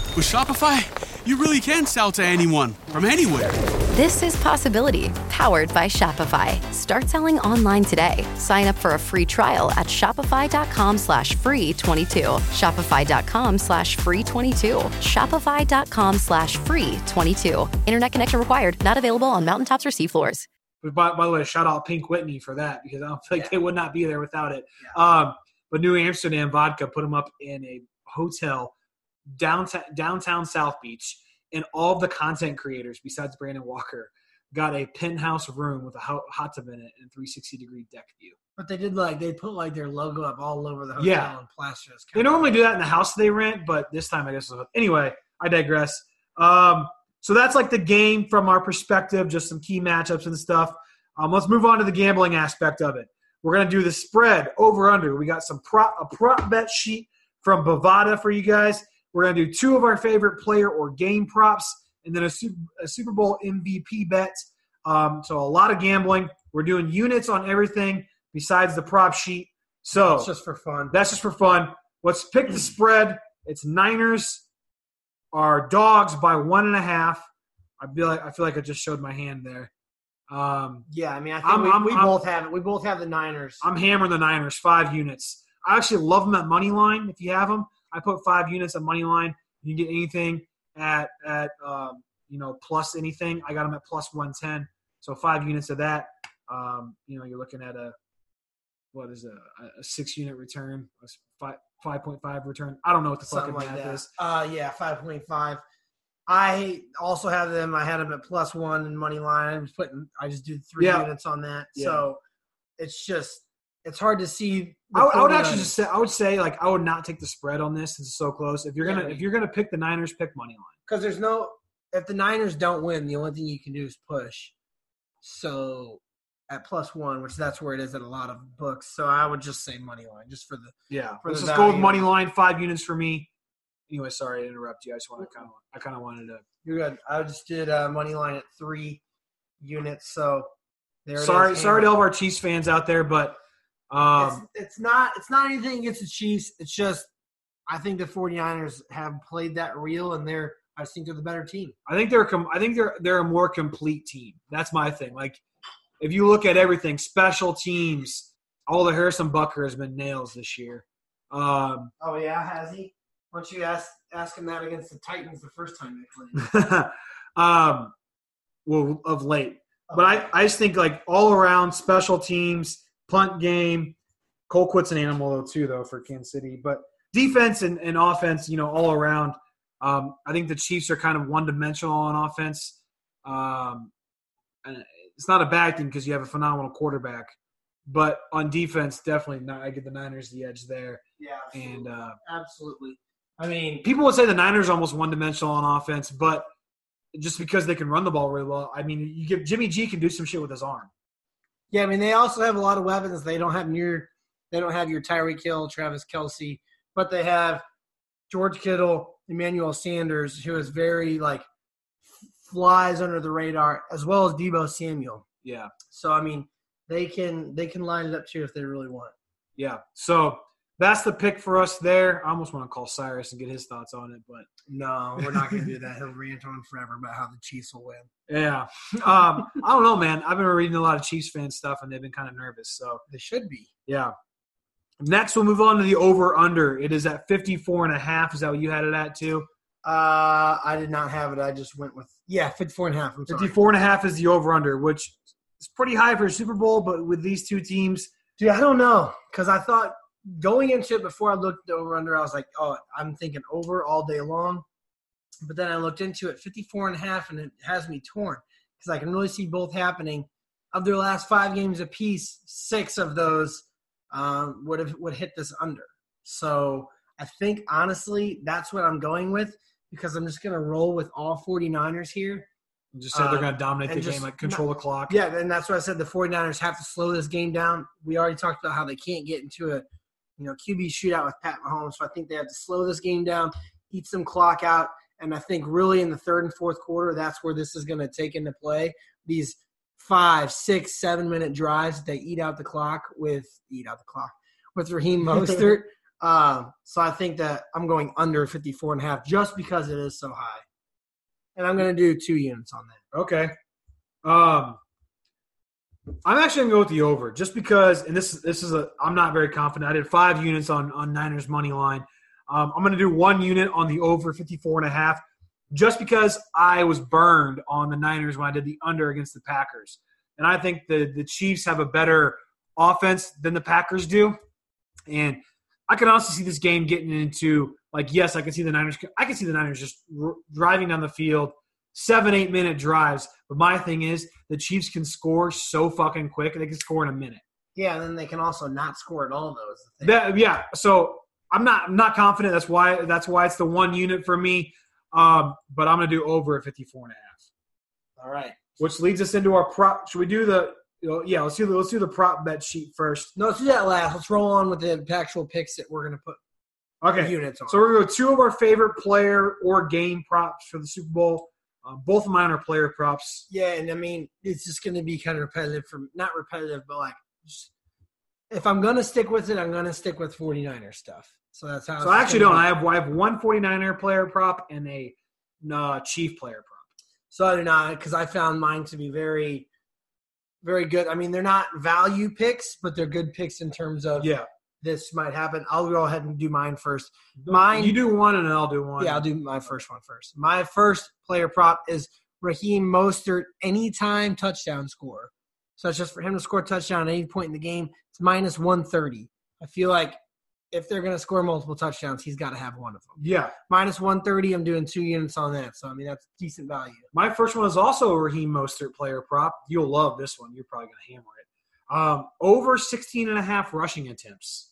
[SPEAKER 6] With Shopify, you really can sell to anyone from anywhere.
[SPEAKER 7] This is Possibility, powered by Shopify. Start selling online today. Sign up for a free trial at shopify.com slash free 22. Shopify.com slash free 22. Shopify.com slash free 22. Internet connection required. Not available on mountaintops or seafloors.
[SPEAKER 2] But by, by the way, shout out Pink Whitney for that because I don't think they would not be there without it. Um, but New Amsterdam Vodka put them up in a hotel downtown downtown South Beach, and all the content creators besides Brandon Walker got a penthouse room with a hot, hot tub in it and 360 degree deck view.
[SPEAKER 3] But they did like they put like their logo up all over the hotel
[SPEAKER 2] Yeah.
[SPEAKER 3] and plaster.
[SPEAKER 2] They normally do that in the house they rent, but this time I guess. Anyway, I digress. Um, so that's like the game from our perspective, just some key matchups and stuff. Um, let's move on to the gambling aspect of it. We're gonna do the spread over under. We got some prop a prop bet sheet from Bovada for you guys. We're gonna do two of our favorite player or game props, and then a Super, a Super Bowl MVP bet. Um, so a lot of gambling. We're doing units on everything besides the prop sheet. So
[SPEAKER 3] It's just for fun.
[SPEAKER 2] that's just for fun. Let's pick the spread. It's Niners are dogs by one and a half. I feel like I feel like I just showed my hand there. Um,
[SPEAKER 3] yeah, I mean, I think
[SPEAKER 2] I'm-
[SPEAKER 3] we,
[SPEAKER 2] I'm-
[SPEAKER 3] we
[SPEAKER 2] I'm-
[SPEAKER 3] both have it. We both have the Niners.
[SPEAKER 2] I'm hammering the Niners five units. I actually love them at money line. If you have them, I put five units at money line. You can get anything at at um, you know plus anything. I got them at plus one ten. So five units of that. Um, you know, you're looking at a what is a, a six unit return, a five five point five return. I don't know what the fucking
[SPEAKER 3] like
[SPEAKER 2] math
[SPEAKER 3] that.
[SPEAKER 2] is.
[SPEAKER 3] Uh, yeah, five point five. I also have them. I had them at plus one in money line. I was putting. I just did three
[SPEAKER 2] Yeah.
[SPEAKER 3] units on that.
[SPEAKER 2] Yeah.
[SPEAKER 3] So it's just it's hard to see.
[SPEAKER 2] I would, I would actually just say I would say like I would not take the spread on this it's so close. If you're gonna if you're gonna pick the Niners, pick money line.
[SPEAKER 3] because there's no if the Niners don't win, the only thing you can do is push. So at plus one, which that's where it is at a lot of books. So I would just say money line, just for the
[SPEAKER 2] Yeah,
[SPEAKER 3] For
[SPEAKER 2] let's
[SPEAKER 3] the
[SPEAKER 2] just go with money line. Five units for me. Anyway, sorry to interrupt you. I just want to kind of I kind of wanted to.
[SPEAKER 3] you're good. I just did uh, money line at three units. So there. it
[SPEAKER 2] Sorry, sorry to all of our Chiefs fans out there, but um,
[SPEAKER 3] it's, it's not it's not anything against the Chiefs. It's just I think the 49ers have played that real, and they're I think they're the better team.
[SPEAKER 2] I think they're com- I think they're they're a more complete team. That's my thing. Like if you look at everything, special teams, all the Harrison Butker has been nails this year. Um,
[SPEAKER 3] Oh yeah, has he? Why don't you ask ask him that against the Titans the first time they played?
[SPEAKER 2] um, well, of late. But I, I just think like all around special teams, punt game. Colquitt's an animal though too though for Kansas City, but defense and, and offense, you know, all around. Um, I think the Chiefs are kind of one dimensional on offense. Um, and it's not a bad thing because you have a phenomenal quarterback, but on defense, definitely not. I give the Niners the edge there.
[SPEAKER 3] Yeah,
[SPEAKER 2] And uh,
[SPEAKER 3] absolutely. I mean,
[SPEAKER 2] people would say the Niners are almost one dimensional on offense, but just because they can run the ball really well, I mean, you give Jimmy G can do some shit with his arm.
[SPEAKER 3] Yeah, I mean they also have a lot of weapons. They don't have near they don't have your Tyreek Hill, Travis Kelce, but they have George Kittle, Emmanuel Sanders, who is very like flies under the radar, as well as Deebo Samuel.
[SPEAKER 2] Yeah,
[SPEAKER 3] So I mean they can they can line it up too if they really want.
[SPEAKER 2] yeah. So that's the pick for us there. I almost want to call Cyrus and get his thoughts on it, but
[SPEAKER 3] No, we're not going to do that. He'll rant on forever about how the Chiefs will win.
[SPEAKER 2] yeah, um, I don't know, man. I've been reading a lot of Chiefs fan stuff, and they've been kind of nervous. So
[SPEAKER 3] They should be.
[SPEAKER 2] yeah. Next, we'll move on to the over under. It is at 54 and a half. Is that what you had it at too?
[SPEAKER 3] Uh, I did not have it. I just went with yeah, 54 and a half. I'm sorry.
[SPEAKER 2] 54 and a half is the over under, which is pretty high for a Super Bowl, but with these two teams,
[SPEAKER 3] Dude, I don't know because I thought going into it before I looked over under, I was like, oh, I'm thinking over all day long. But then I looked into it, 54 and a half, and it has me torn because I can really see both happening. Of their last five games apiece, six of those um, would have would hit this under. So I think honestly, that's what I'm going with because I'm just going to roll with all 49ers here.
[SPEAKER 2] you just said they're going to dominate the
[SPEAKER 3] and
[SPEAKER 2] game, like control the clock.
[SPEAKER 3] Yeah, and that's why I said the 49ers have to slow this game down. We already talked about how they can't get into a you know QB shootout with Pat Mahomes, so I think they have to slow this game down, eat some clock out, and I think really in the third and fourth quarter, that's where this is going to take into play. These five, six, seven minute drives, they eat out the clock with eat out the clock with Raheem Mostert. um, so I think that I'm going under 54 and a half just because it is so high. And I'm going to do two units on that.
[SPEAKER 2] Okay. Um, I'm actually gonna go with the over, just because. And this this is a. I'm not very confident. I did five units on on Niners money line. Um, I'm gonna do one unit on the over 54 and a half, just because I was burned on the Niners when I did the under against the Packers, and I think the the Chiefs have a better offense than the Packers do, and I can also see this game getting into like yes, I can see the Niners. I can see the Niners just r- driving down the field, seven eight minute drives. But my thing is the Chiefs can score so fucking quick. They can score in a minute.
[SPEAKER 3] Yeah, and then they can also not score at all. Those the thing.
[SPEAKER 2] That, yeah. So I'm not I'm not confident. That's why that's why it's the one unit for me. Um, but I'm gonna do over at 54 and a half,
[SPEAKER 3] All right.
[SPEAKER 2] which leads us into our prop. Should we do the? Yeah, let's do the let's do the prop bet sheet first.
[SPEAKER 3] No, let's do that last. Let's roll on with the actual picks that we're gonna put
[SPEAKER 2] Okay.
[SPEAKER 3] units on.
[SPEAKER 2] So we're going to go two of our favorite player or game props for the Super Bowl. Uh, both of mine are player props.
[SPEAKER 3] yeah, and I mean it's just gonna be kind of repetitive for not repetitive, but like just, if I'm gonna stick with it, I'm gonna stick with 49er stuff. So that's how.
[SPEAKER 2] So I actually don't. I have I have one 49er player prop and a uh, Chief player prop.
[SPEAKER 3] So I do not because I found mine to be very, very good. I mean, they're not value picks, but they're good picks in terms of
[SPEAKER 2] Yeah.
[SPEAKER 3] This might happen. I'll go ahead and do mine first. Mine-
[SPEAKER 2] You do one and I'll do one.
[SPEAKER 3] Yeah, I'll do my first one first. My first player prop is Raheem Mostert anytime touchdown score. So it's just for him to score a touchdown at any point in the game. It's minus 130. I feel like if they're going to score multiple touchdowns, he's got to have one of them.
[SPEAKER 2] Yeah.
[SPEAKER 3] Minus 130, I'm doing two units on that. So, I mean, that's decent value.
[SPEAKER 2] My first one is also a Raheem Mostert player prop. You'll love this one. You're probably going to hammer it. Um, over 16 and a half rushing attempts.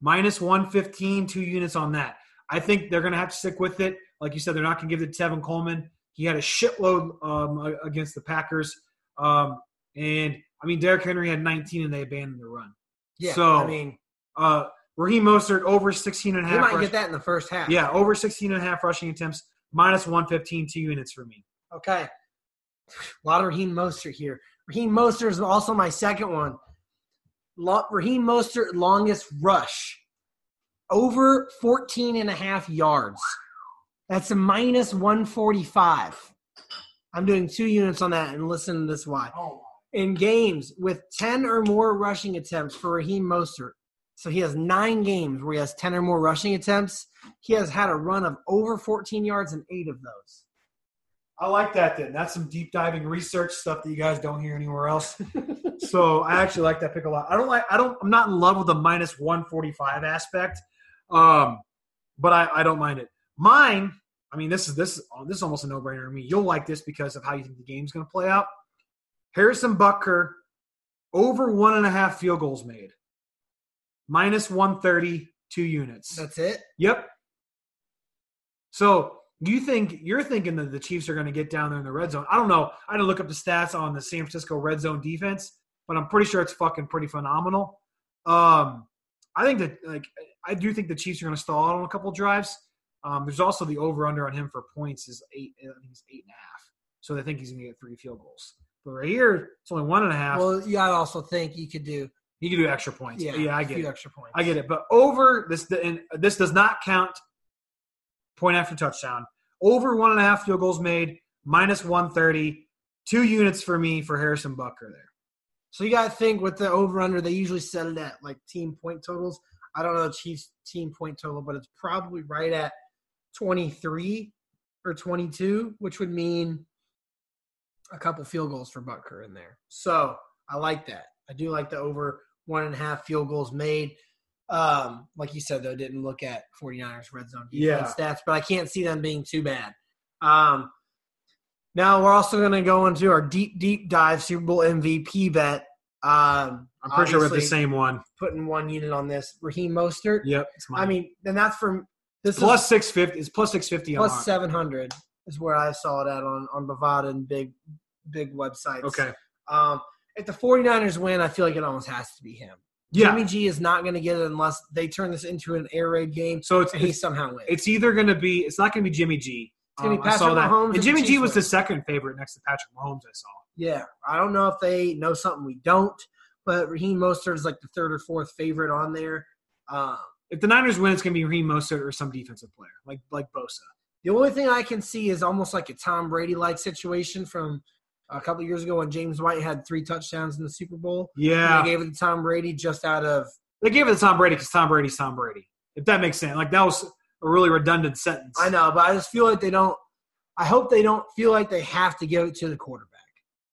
[SPEAKER 2] Minus 115, two units on that. I think they're going to have to stick with it. Like you said, they're not going to give it to Tevin Coleman. He had a shitload um, against the Packers. Um, and, I mean, Derrick Henry had 19 and they abandoned the run.
[SPEAKER 3] Yeah.
[SPEAKER 2] So,
[SPEAKER 3] I mean,
[SPEAKER 2] Uh, Raheem Mostert over 16 and a half.
[SPEAKER 3] might
[SPEAKER 2] rush-
[SPEAKER 3] get that in the first half.
[SPEAKER 2] Yeah, over 16 and a half rushing attempts. Minus 115, two units for me.
[SPEAKER 3] Okay. A lot of Raheem Mostert here. Raheem Mostert is also my second one. Raheem Mostert longest rush over 14 and a half yards. That's a minus 145. I'm doing two units on that, and listen to this why. Oh. In games with 10 or more rushing attempts for Raheem Mostert, so he has nine games where he has 10 or more rushing attempts. He has had a run of over 14 yards in eight of those.
[SPEAKER 2] I like that then. That's some deep diving research stuff that you guys don't hear anywhere else. so I actually like that pick a lot. I don't like I don't I'm not in love with the minus 145 aspect. Um but I, I don't mind it. Mine, I mean this is this is this is almost a no-brainer to me. You'll like this because of how you think the game's gonna play out. Harrison Butker over one and a half field goals made. Minus 130, two units.
[SPEAKER 3] That's it.
[SPEAKER 2] Yep. So you think you're thinking that the Chiefs are going to get down there in the red zone? I don't know. I didn't look up the stats on the San Francisco red zone defense, but I'm pretty sure it's fucking pretty phenomenal. Um, I think that like I do think the Chiefs are going to stall out on a couple drives. Um, there's also the over under on him for points is eight. I think it's eight and a half. So they think he's going to get three field goals. But right here, it's only one and a half.
[SPEAKER 3] Well, you gotta also think you could do
[SPEAKER 2] He could do extra points.
[SPEAKER 3] Yeah,
[SPEAKER 2] Yeah, I get it.
[SPEAKER 3] extra points.
[SPEAKER 2] I get it. But over this, and this does not count point after touchdown. Over one and a half field goals made, minus 130. Two units for me for Harrison Butker there.
[SPEAKER 3] So you got to think with the over under, they usually set it at like team point totals. I don't know the Chiefs team point total, but it's probably right at 23 or 22, which would mean a couple field goals for Butker in there. So I like that. I do like the over one and a half field goals made. Um, like you said, though, didn't look at 49ers red zone defense stats, but I can't see them being too bad. Um, now we're also going to go into our deep, deep dive Super Bowl MVP bet. Um,
[SPEAKER 2] I'm pretty sure we're the same one.
[SPEAKER 3] Putting one unit on this, Raheem Mostert.
[SPEAKER 2] Yep. It's mine.
[SPEAKER 3] I mean, and that's from this
[SPEAKER 2] plus
[SPEAKER 3] is
[SPEAKER 2] 650. It's plus 650 on
[SPEAKER 3] plus seven hundred is where I saw it at on on Bovada and big big websites.
[SPEAKER 2] Okay.
[SPEAKER 3] Um, if the 49ers win, I feel like it almost has to be him.
[SPEAKER 2] Yeah.
[SPEAKER 3] Jimmy G is not going to get it unless they turn this into an air raid game.
[SPEAKER 2] So it's
[SPEAKER 3] and he somehow wins.
[SPEAKER 2] it's either going to be it's not going to be Jimmy G.
[SPEAKER 3] It's gonna be
[SPEAKER 2] Um, saw
[SPEAKER 3] Patrick
[SPEAKER 2] that.
[SPEAKER 3] Mahomes
[SPEAKER 2] And
[SPEAKER 3] and
[SPEAKER 2] Jimmy G was
[SPEAKER 3] win.
[SPEAKER 2] the second favorite next to Patrick Mahomes. I saw.
[SPEAKER 3] yeah, I don't know if they know something we don't, but Raheem Mostert is like the third or fourth favorite on there. Um,
[SPEAKER 2] If the Niners win, it's going to be Raheem Mostert or some defensive player like like Bosa.
[SPEAKER 3] The only thing I can see is almost like a Tom Brady like situation from a couple years ago when James White had three touchdowns in the Super Bowl.
[SPEAKER 2] Yeah.
[SPEAKER 3] They gave it to Tom Brady just out of
[SPEAKER 2] They gave it to Tom Brady because Tom Brady's Tom Brady. If that makes sense, like that was a really redundant sentence.
[SPEAKER 3] I know, but I just feel like they don't I hope they don't feel like they have to give it to the quarterback.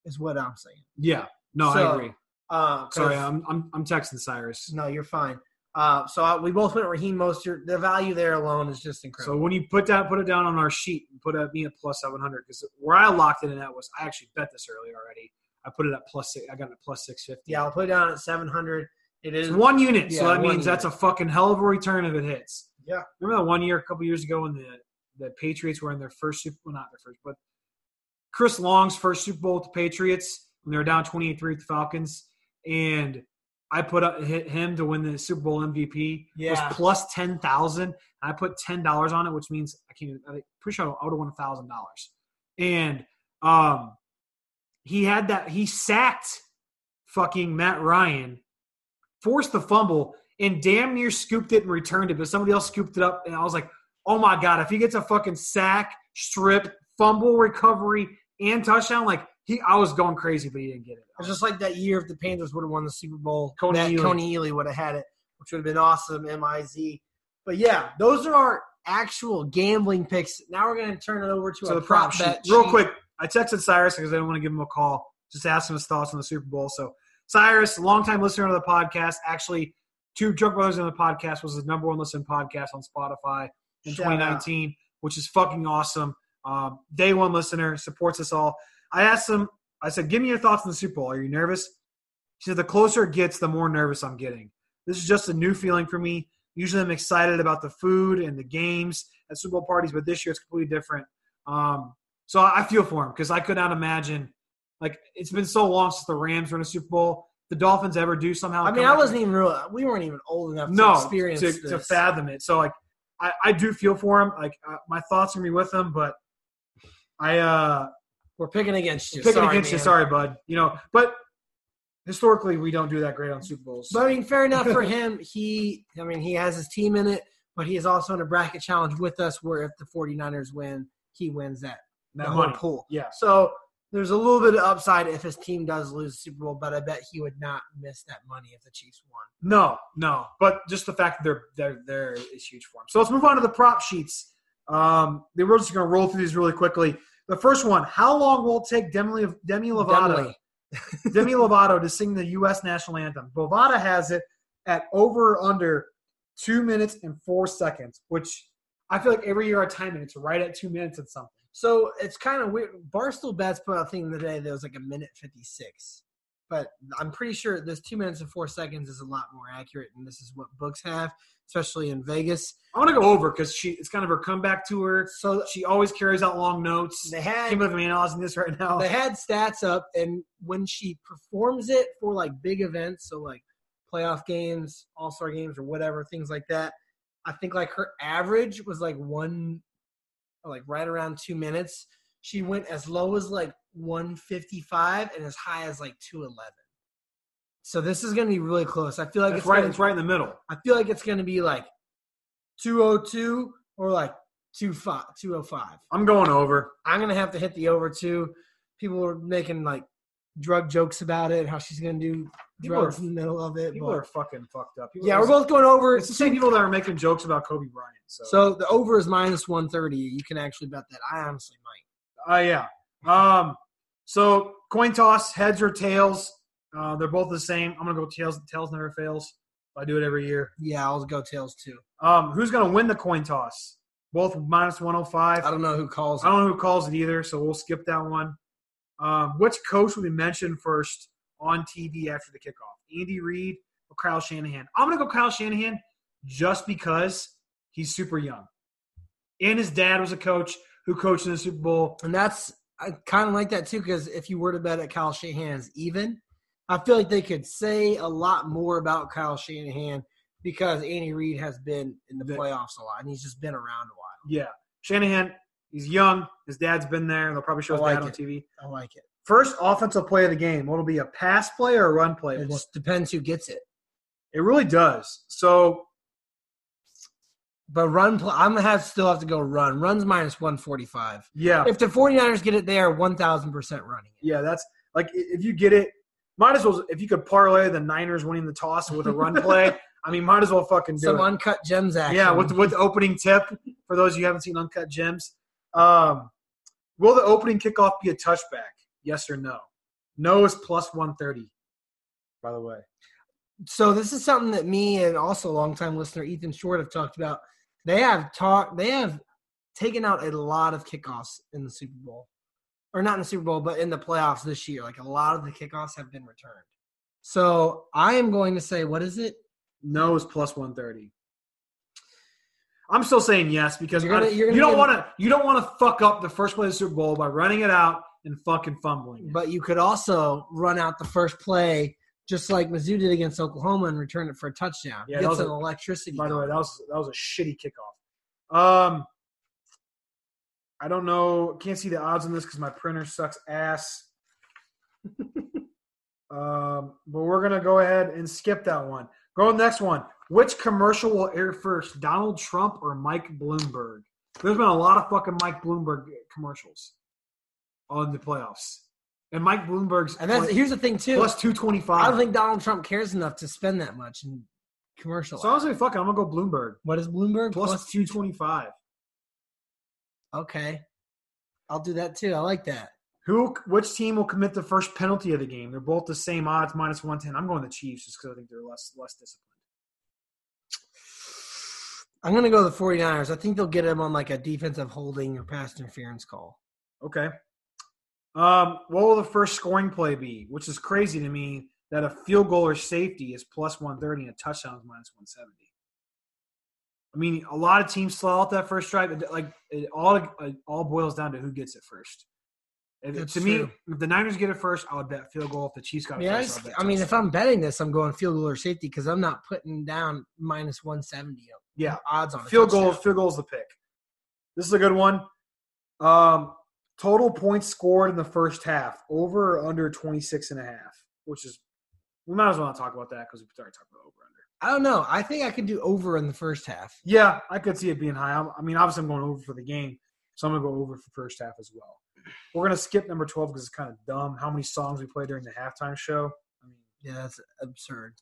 [SPEAKER 3] Is what I'm saying.
[SPEAKER 2] Yeah. No,
[SPEAKER 3] So,
[SPEAKER 2] I agree.
[SPEAKER 3] Uh,
[SPEAKER 2] Sorry, I'm, I'm I'm texting Cyrus.
[SPEAKER 3] no, you're fine. Uh, so I, we both went Raheem Mostert. The value there alone is just incredible.
[SPEAKER 2] So when you put that put it down on our sheet, and put it me at plus seven hundred because where I locked it in at was I actually bet this earlier already. I put it at plus six. I got it at plus six fifty.
[SPEAKER 3] yeah, I'll put it down at 700. It is
[SPEAKER 2] It's one unit,
[SPEAKER 3] Yeah,
[SPEAKER 2] so that means that's a fucking hell of a return if it hits.
[SPEAKER 3] Yeah.
[SPEAKER 2] Remember that one year, a couple years ago, when the the Patriots were in their first Super well, not their first, but Chris Long's first Super Bowl with the Patriots when they were down 28-3 with the Falcons, and I put up hit him to win the Super Bowl MVP. It
[SPEAKER 3] Yeah.
[SPEAKER 2] was plus ten thousand. I put ten dollars on it, which means I can't. I'm pretty sure I would have won thousand dollars. And um, he had that. He sacked fucking Matt Ryan, forced the fumble, and damn near scooped it and returned it. But somebody else scooped it up, and I was like, oh my god, if he gets a fucking sack, strip, fumble recovery, and touchdown, like he, I was going crazy, but he didn't get it.
[SPEAKER 3] It's just like that year if the Panthers would have won the Super Bowl,
[SPEAKER 2] Kony
[SPEAKER 3] that
[SPEAKER 2] Ealy.
[SPEAKER 3] Kony Ealy would have had it, which would have been awesome. M I Z. But yeah, those are our actual gambling picks. Now we're going to turn it over to
[SPEAKER 2] So
[SPEAKER 3] our
[SPEAKER 2] the prop sheet.
[SPEAKER 3] bet
[SPEAKER 2] Real
[SPEAKER 3] sheet.
[SPEAKER 2] quick, I texted Cyrus because I didn't want to give him a call. Just ask him his thoughts on the Super Bowl. So Cyrus, longtime listener of the podcast, actually Two Drunk Brothers in the podcast was his number one listen podcast on Spotify in
[SPEAKER 3] Shout out.
[SPEAKER 2] 2019, which is fucking awesome. Um, day one listener, supports us all. I asked him, I said, give me your thoughts on the Super Bowl. Are you nervous? He said, the closer it gets, the more nervous I'm getting. This is just a new feeling for me. Usually I'm excited about the food and the games at Super Bowl parties, but this year it's completely different. Um, so I feel for him because I could not imagine, like, it's been so long since the Rams were in a Super Bowl. The Dolphins ever do somehow.
[SPEAKER 3] I mean, I wasn't even real. We weren't even old enough to
[SPEAKER 2] no
[SPEAKER 3] experience
[SPEAKER 2] to, to fathom it. So like, I, I do feel for him. Like uh, my thoughts are gonna be with him, but I uh
[SPEAKER 3] We're picking against you.
[SPEAKER 2] picking
[SPEAKER 3] Sorry,
[SPEAKER 2] against you. Sorry, bud. You know, but historically we don't do that great on Super Bowls.
[SPEAKER 3] But I mean, fair enough for him. He, I mean, he has his team in it, but he is also in a bracket challenge with us where if the 49ers win, he wins that,
[SPEAKER 2] That
[SPEAKER 3] whole pool.
[SPEAKER 2] Yeah.
[SPEAKER 3] So there's a little bit of upside if his team does lose the Super Bowl, but I bet he would not miss that money if the Chiefs won.
[SPEAKER 2] No, no. But just the fact that they're they're there is huge for him. So let's move on to the prop sheets. Um, we're just going to roll through these really quickly. The first one: How long will it take Demi, Demi Lovato,
[SPEAKER 3] Demi.
[SPEAKER 2] Demi Lovato to sing the U.S. national anthem? Bovada has it at over under two minutes and four seconds, which I feel like every year I time it, it's right at two minutes and something.
[SPEAKER 3] So it's kind of weird. Barstool Bets put out a thing today that was like a minute 56. But I'm pretty sure this two minutes and four seconds is a lot more accurate, and this is what books have, especially in Vegas.
[SPEAKER 2] I want to go over because she it's kind of her comeback tour.
[SPEAKER 3] So
[SPEAKER 2] She always carries out long notes.
[SPEAKER 3] they had
[SPEAKER 2] believe I'm analyzing this right now.
[SPEAKER 3] they had stats up, and when she performs it for like big events, so like playoff games, All Star games, or whatever things like that, I think like her average was like one, like right around two minutes. She went as low as like 155 and as high as like 211. So this is going to be really close. I feel like
[SPEAKER 2] It's
[SPEAKER 3] it's
[SPEAKER 2] right.
[SPEAKER 3] Gonna,
[SPEAKER 2] It's right in the middle.
[SPEAKER 3] I feel like it's going to be like 202 or like 25 205.
[SPEAKER 2] I'm going over.
[SPEAKER 3] I'm going to have to hit the over two. People are making like drug jokes about it, how she's going to do
[SPEAKER 2] People
[SPEAKER 3] drugs
[SPEAKER 2] are-
[SPEAKER 3] in the middle of it.
[SPEAKER 2] People
[SPEAKER 3] but-
[SPEAKER 2] are fucking fucked up. People
[SPEAKER 3] yeah, we're both going over.
[SPEAKER 2] It's the same people that are making jokes about Kobe Bryant. So,
[SPEAKER 3] So the over is minus 130. You can actually bet that. I honestly might.
[SPEAKER 2] Uh, yeah. Um, so coin toss, heads or tails. Uh, they're both the same. I'm gonna go tails. Tails never fails. I do it every year.
[SPEAKER 3] Yeah, I'll go tails too.
[SPEAKER 2] Um, who's gonna win the coin toss? Both minus 105.
[SPEAKER 3] I don't know who calls.
[SPEAKER 2] I don't know who calls it either, so we'll skip that one. Um, which coach will be mentioned first on TV after the kickoff? Andy Reid or Kyle Shanahan? I'm gonna go Kyle Shanahan just because he's super young, and his dad was a coach who coached in the Super Bowl.
[SPEAKER 3] And that's I kind of like that too because if you were to bet at Kyle Shanahan's even, I feel like they could say a lot more about Kyle Shanahan because Andy Reid has been in the playoffs a lot and he's just been around a while.
[SPEAKER 2] Yeah, Shanahan. He's young. His dad's been there. They'll probably show his
[SPEAKER 3] like
[SPEAKER 2] dad on. TV.
[SPEAKER 3] I like it.
[SPEAKER 2] First offensive play of the game. What'll be a pass play or a run play?
[SPEAKER 3] It just depends who gets it.
[SPEAKER 2] It really does. So
[SPEAKER 3] But run, pl- I'm gonna have still have to go run. Runs minus 145.
[SPEAKER 2] yeah,
[SPEAKER 3] If the 49ers get it there, 1,000 percent running it.
[SPEAKER 2] Yeah, that's like if you get it, might as well if you could parlay the Niners winning the toss with a run play. I mean, might as well fucking do it.
[SPEAKER 3] Some
[SPEAKER 2] it.
[SPEAKER 3] uncut gems action.
[SPEAKER 2] Yeah, with with the opening tip for those of you who haven't seen Uncut Gems. Um, will the opening kickoff be a touchback? Yes or no? No is plus one thirty. By the way,
[SPEAKER 3] so this is something that me and also longtime listener Ethan Short have talked about. They have talked. They have taken out a lot of kickoffs in the Super Bowl, or not in the Super Bowl, but in the playoffs this year. Like a lot of the kickoffs have been returned. So I am going to say, what is it?
[SPEAKER 2] no is plus one thirty. I'm still saying yes because
[SPEAKER 3] You're gonna-
[SPEAKER 2] I-
[SPEAKER 3] you're gonna
[SPEAKER 2] you don't want to you don't want to fuck up the first play of the Super Bowl by running it out and fucking fumbling. it.
[SPEAKER 3] But you could also run out the first play, just like Mizzou did against Oklahoma, and return it for a touchdown.
[SPEAKER 2] Yeah, that
[SPEAKER 3] Get
[SPEAKER 2] was
[SPEAKER 3] some
[SPEAKER 2] a-
[SPEAKER 3] electricity.
[SPEAKER 2] By the way, that was that was a shitty kickoff. Um, I don't know. Can't see the odds on this because my printer sucks ass. um, but we're gonna go ahead and skip that one. Go to the next one. Which commercial will air first, Donald Trump or Mike Bloomberg? There's been a lot of fucking Mike Bloomberg commercials on the playoffs, and Mike Bloomberg's
[SPEAKER 3] and that's here's the thing too.
[SPEAKER 2] Plus two twenty five.
[SPEAKER 3] I don't think Donald Trump cares enough to spend that much in commercial.
[SPEAKER 2] so. I was like, "Fuck it, I'm gonna go Bloomberg
[SPEAKER 3] What is Bloomberg?
[SPEAKER 2] plus
[SPEAKER 3] Plus-
[SPEAKER 2] two twenty five.
[SPEAKER 3] okay, I'll do that too. I like that.
[SPEAKER 2] Who? Which team will commit the first penalty of the game? They're both the same odds, minus one ten. I'm going the Chiefs just because I think they're less less disciplined.
[SPEAKER 3] I'm gonna go the 49ers. I think they'll get him on like a defensive holding or pass interference call.
[SPEAKER 2] Okay. Um, what will the first scoring play be? Which is crazy to me that a field goal or safety is plus one thirty and a touchdown is minus one seventy. I mean, a lot of teams slow out that first drive. Like it all, it all boils down to who gets it first. If,
[SPEAKER 3] That's
[SPEAKER 2] to me,
[SPEAKER 3] true.
[SPEAKER 2] if the Niners get it first, I would bet field goal. If the Chiefs got
[SPEAKER 3] I
[SPEAKER 2] it
[SPEAKER 3] I,
[SPEAKER 2] first,
[SPEAKER 3] just-
[SPEAKER 2] I'll bet
[SPEAKER 3] I mean, if. I'm betting this, I'm going field goal or safety because I'm not putting down minus 170
[SPEAKER 2] yeah,
[SPEAKER 3] odds on
[SPEAKER 2] field goal, field goal is the pick. This is a good one. Um, total points scored in the first half, over or under 26 and a half, which is, we might as well not talk about that because we already talked about over under.
[SPEAKER 3] I don't know. I think I could do over in the first half.
[SPEAKER 2] Yeah, I could see it being high. I'm- I mean, obviously, I'm going over for the game, so I'm going to go over for first half as well. We're going to skip number 12 because it's kind of dumb how many songs we play during the halftime show. I mean,
[SPEAKER 3] Yeah, that's absurd.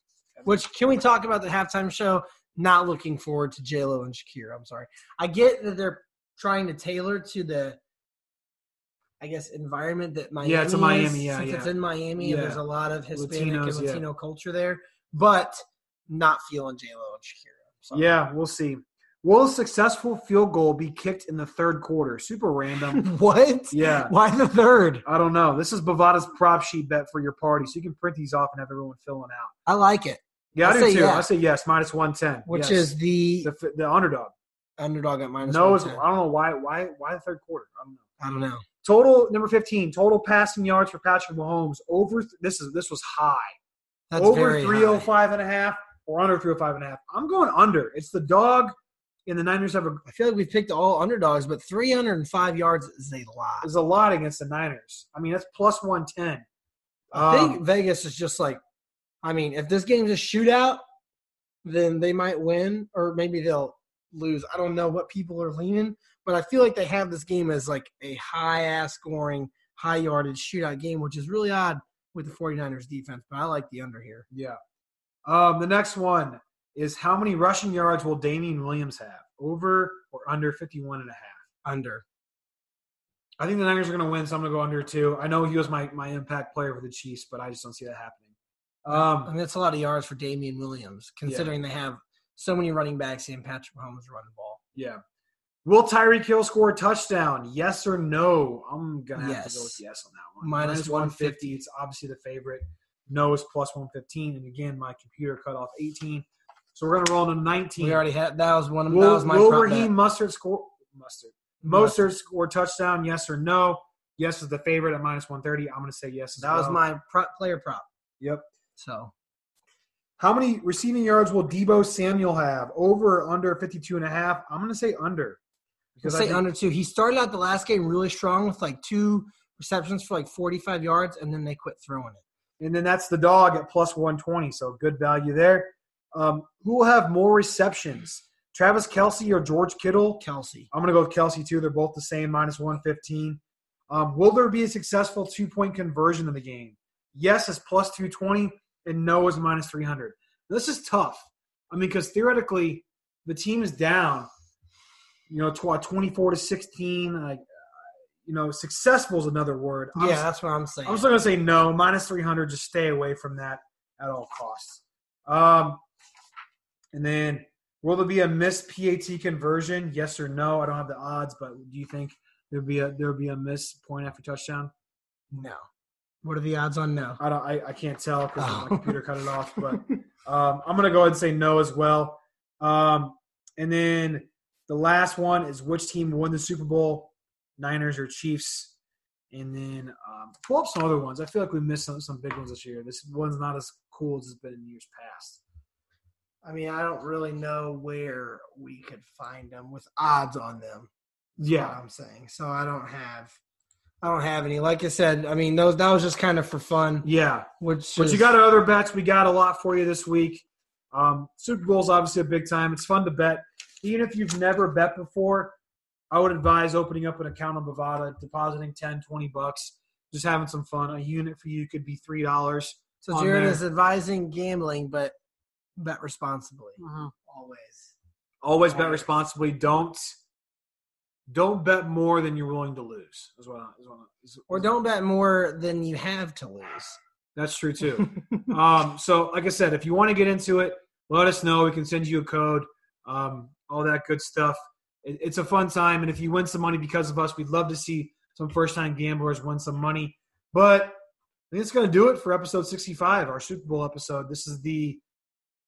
[SPEAKER 3] Which can we talk about the halftime show? Not looking forward to J Lo and Shakira. I'm sorry. I get that they're trying to tailor to the, I guess, environment that Miami.
[SPEAKER 2] Yeah, it's a
[SPEAKER 3] is,
[SPEAKER 2] Miami, yeah, yeah.
[SPEAKER 3] it's in Miami, and
[SPEAKER 2] Yeah.
[SPEAKER 3] there's a lot of Hispanic
[SPEAKER 2] Latinos,
[SPEAKER 3] and
[SPEAKER 2] yeah.
[SPEAKER 3] Latino culture there. But not feeling J Lo and Shakira. So,
[SPEAKER 2] yeah, we'll see. Will a successful field goal be kicked in the third quarter? Super random.
[SPEAKER 3] what?
[SPEAKER 2] Yeah.
[SPEAKER 3] Why the third?
[SPEAKER 2] I don't know. This is Bovada's prop sheet bet for your party, so you can print these off and have everyone filling out.
[SPEAKER 3] I like it.
[SPEAKER 2] Yeah, I,
[SPEAKER 3] I
[SPEAKER 2] do too.
[SPEAKER 3] yeah.
[SPEAKER 2] I say yes, minus one ten,
[SPEAKER 3] Which is the,
[SPEAKER 2] the the underdog.
[SPEAKER 3] underdog at minus
[SPEAKER 2] No, it's, I don't know why why why the third quarter. I don't know.
[SPEAKER 3] I don't know.
[SPEAKER 2] Total number fifteen. Total passing yards for Patrick Mahomes over. This is this was high.
[SPEAKER 3] That's
[SPEAKER 2] over
[SPEAKER 3] very
[SPEAKER 2] three hundred
[SPEAKER 3] high.
[SPEAKER 2] five and a half or under three hundred five and a half. I'm going under. It's the dog, and the Niners have a
[SPEAKER 3] I feel like we've picked all underdogs, but 305 yards is a lot.
[SPEAKER 2] is a lot against the Niners. I mean, that's plus one ten.
[SPEAKER 3] I think um, Vegas is just like, I mean, if this game's a shootout, then they might win, or maybe they'll lose. I don't know what people are leaning, but I feel like they have this game as like a high ass scoring, high yardage shootout game, which is really odd with the 49ers defense. But I like the under here.
[SPEAKER 2] Yeah. Um, the next one is how many rushing yards will Damien Williams have? Over or under 51 and a half?
[SPEAKER 3] Under.
[SPEAKER 2] I think the Niners are going to win, so I'm going to go under two. I know he was my, my impact player for the Chiefs, but I just don't see that happening.
[SPEAKER 3] I
[SPEAKER 2] Um,
[SPEAKER 3] mean, that's a lot of yards for Damien Williams, considering they have so many running backs and Patrick Mahomes running the ball.
[SPEAKER 2] yeah. Will Tyreek Hill score a touchdown? Yes or no? I'm going to have to go with
[SPEAKER 3] Yes.
[SPEAKER 2] yes on that one.
[SPEAKER 3] Minus
[SPEAKER 2] 150. It's obviously the favorite. No is plus 115. And again, my computer cut off 18. So we're going to roll to 19.
[SPEAKER 3] We already had that was one of that was my
[SPEAKER 2] will Raheem. Mustard score? Mustard. Mostert score touchdown? Yes or no? Yes is the favorite at minus 130. I'm going to say yes.
[SPEAKER 3] That was my prop, player prop.
[SPEAKER 2] Yep.
[SPEAKER 3] So
[SPEAKER 2] How many receiving yards will Deebo Samuel have? Over or under 52 and a half? I'm going to say under.
[SPEAKER 3] Let's
[SPEAKER 2] I
[SPEAKER 3] say
[SPEAKER 2] think-
[SPEAKER 3] under two. He started out the last game really strong with like two receptions for like 45 yards, and then they quit throwing it.
[SPEAKER 2] And then that's the dog at plus 120. So good value there. Um, who will have more receptions? Travis Kelce or George Kittle?
[SPEAKER 3] Kelce.
[SPEAKER 2] I'm going to go with Kelce too. They're both the same, minus 115. Um, will there be a successful two point conversion in the game? Yes is plus 220, and no is minus 300. This is tough. I mean, because theoretically, the team is down, you know, tw- 24 to 16. Like, you know, successful is another word. I'm
[SPEAKER 3] Yeah, that's what I'm saying.
[SPEAKER 2] I'm still going to say no, minus 300. Just stay away from that at all costs. Um, and then, will there be a missed PAT conversion? Yes or no? I don't have the odds, but do you think there'll be a there'll be a missed point after touchdown?
[SPEAKER 3] no. What are the odds on no?
[SPEAKER 2] I don't. I, I can't tell because
[SPEAKER 3] Oh.
[SPEAKER 2] my computer cut it off. But um, I'm going to go ahead and say no as well. Um, and then the last one is which team won the Super Bowl? Niners or Chiefs? And then um, pull up some other ones. I feel like we missed some, some big ones this year. This one's not as cool as it's been in years past.
[SPEAKER 3] I mean, I don't really know where we could find them with odds on them. is
[SPEAKER 2] Yeah.
[SPEAKER 3] I'm saying. So I don't have, I don't have any. Like I said, I mean, those that was just kind of for fun.
[SPEAKER 2] Yeah.
[SPEAKER 3] Which,
[SPEAKER 2] But you
[SPEAKER 3] is-
[SPEAKER 2] got other bets. We got a lot for you this week. Um, Super Bowl's obviously a big time. It's fun to bet. Even if you've never bet before, I would advise opening up an account on Bovada, depositing 10, 20 bucks, just having some fun. A unit for you could be $3.
[SPEAKER 3] So Jared
[SPEAKER 2] there.
[SPEAKER 3] is advising gambling, but bet responsibly. Always.
[SPEAKER 2] Always bet responsibly. Don't don't bet more than you're willing to lose. Is what I, is what I, is,
[SPEAKER 3] Or don't bet more than you have to lose.
[SPEAKER 2] That's true too. um, so, like I said, if you want to get into it, let us know. We can send you a code, um, all that good stuff. It, it's a fun time, and if you win some money because of us, we'd love to see some first-time gamblers win some money. But I think it's going to do it for episode 65, our Super Bowl episode. This is the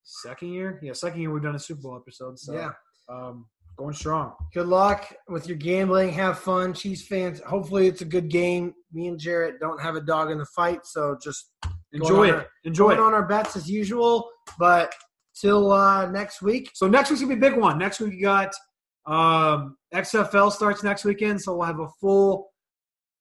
[SPEAKER 2] second year, yeah, second year we've done a Super Bowl episode. So,
[SPEAKER 3] Yeah.
[SPEAKER 2] um, going strong.
[SPEAKER 3] Good luck with your gambling. Have fun, Chiefs fans. Hopefully, it's a good game. Me and Jarrett don't have a dog in the fight, so just
[SPEAKER 2] Enjoy it.
[SPEAKER 3] our-
[SPEAKER 2] Enjoy
[SPEAKER 3] going
[SPEAKER 2] it.
[SPEAKER 3] on our bets as usual. But till uh, next week,
[SPEAKER 2] So next week's gonna be a big one. Next week we got um, XFL starts next weekend, so we'll have a full.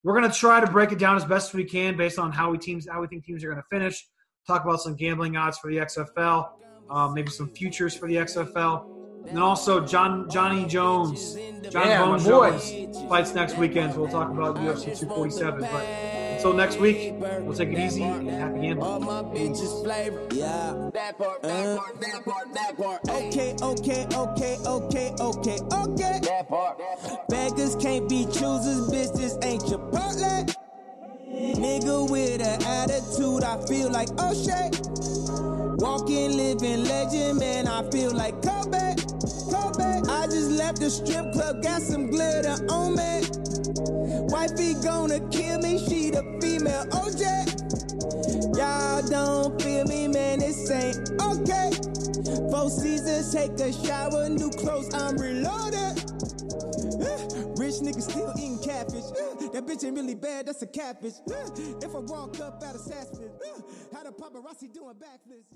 [SPEAKER 2] We're gonna try to break it down as best we can based on how we teams how we think teams are gonna finish. Talk about some gambling odds for the XFL, um, maybe some futures for the XFL, and then also Jon Johnny Jones, Jon
[SPEAKER 3] Yeah,
[SPEAKER 2] Bones. Jones fights next weekend. So we'll talk about UFC 247. But until next week, we'll take it easy and happy gambling.
[SPEAKER 5] Yeah. That part, that uh-huh. part, that part, that part. Okay, okay, okay, okay, okay, okay. That part. Beggars can't be choosers, bitch. This ain't Chipotle. Nigga with an attitude, I feel like O'Shea. Walking, living legend, man. I feel like Kobe. Kobe. I just left the strip club, got some glitter on me. Wifey gonna kill me, she the female OJ. Y'all don't feel me, man, this ain't okay. Four seasons, take a shower, new clothes, I'm reloaded. Uh, Rich nigga still eating catfish. Uh, That bitch ain't really bad, that's a catfish. Uh, If I walk up out of Sasquatch, how the paparazzi doing backflips?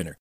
[SPEAKER 8] winner.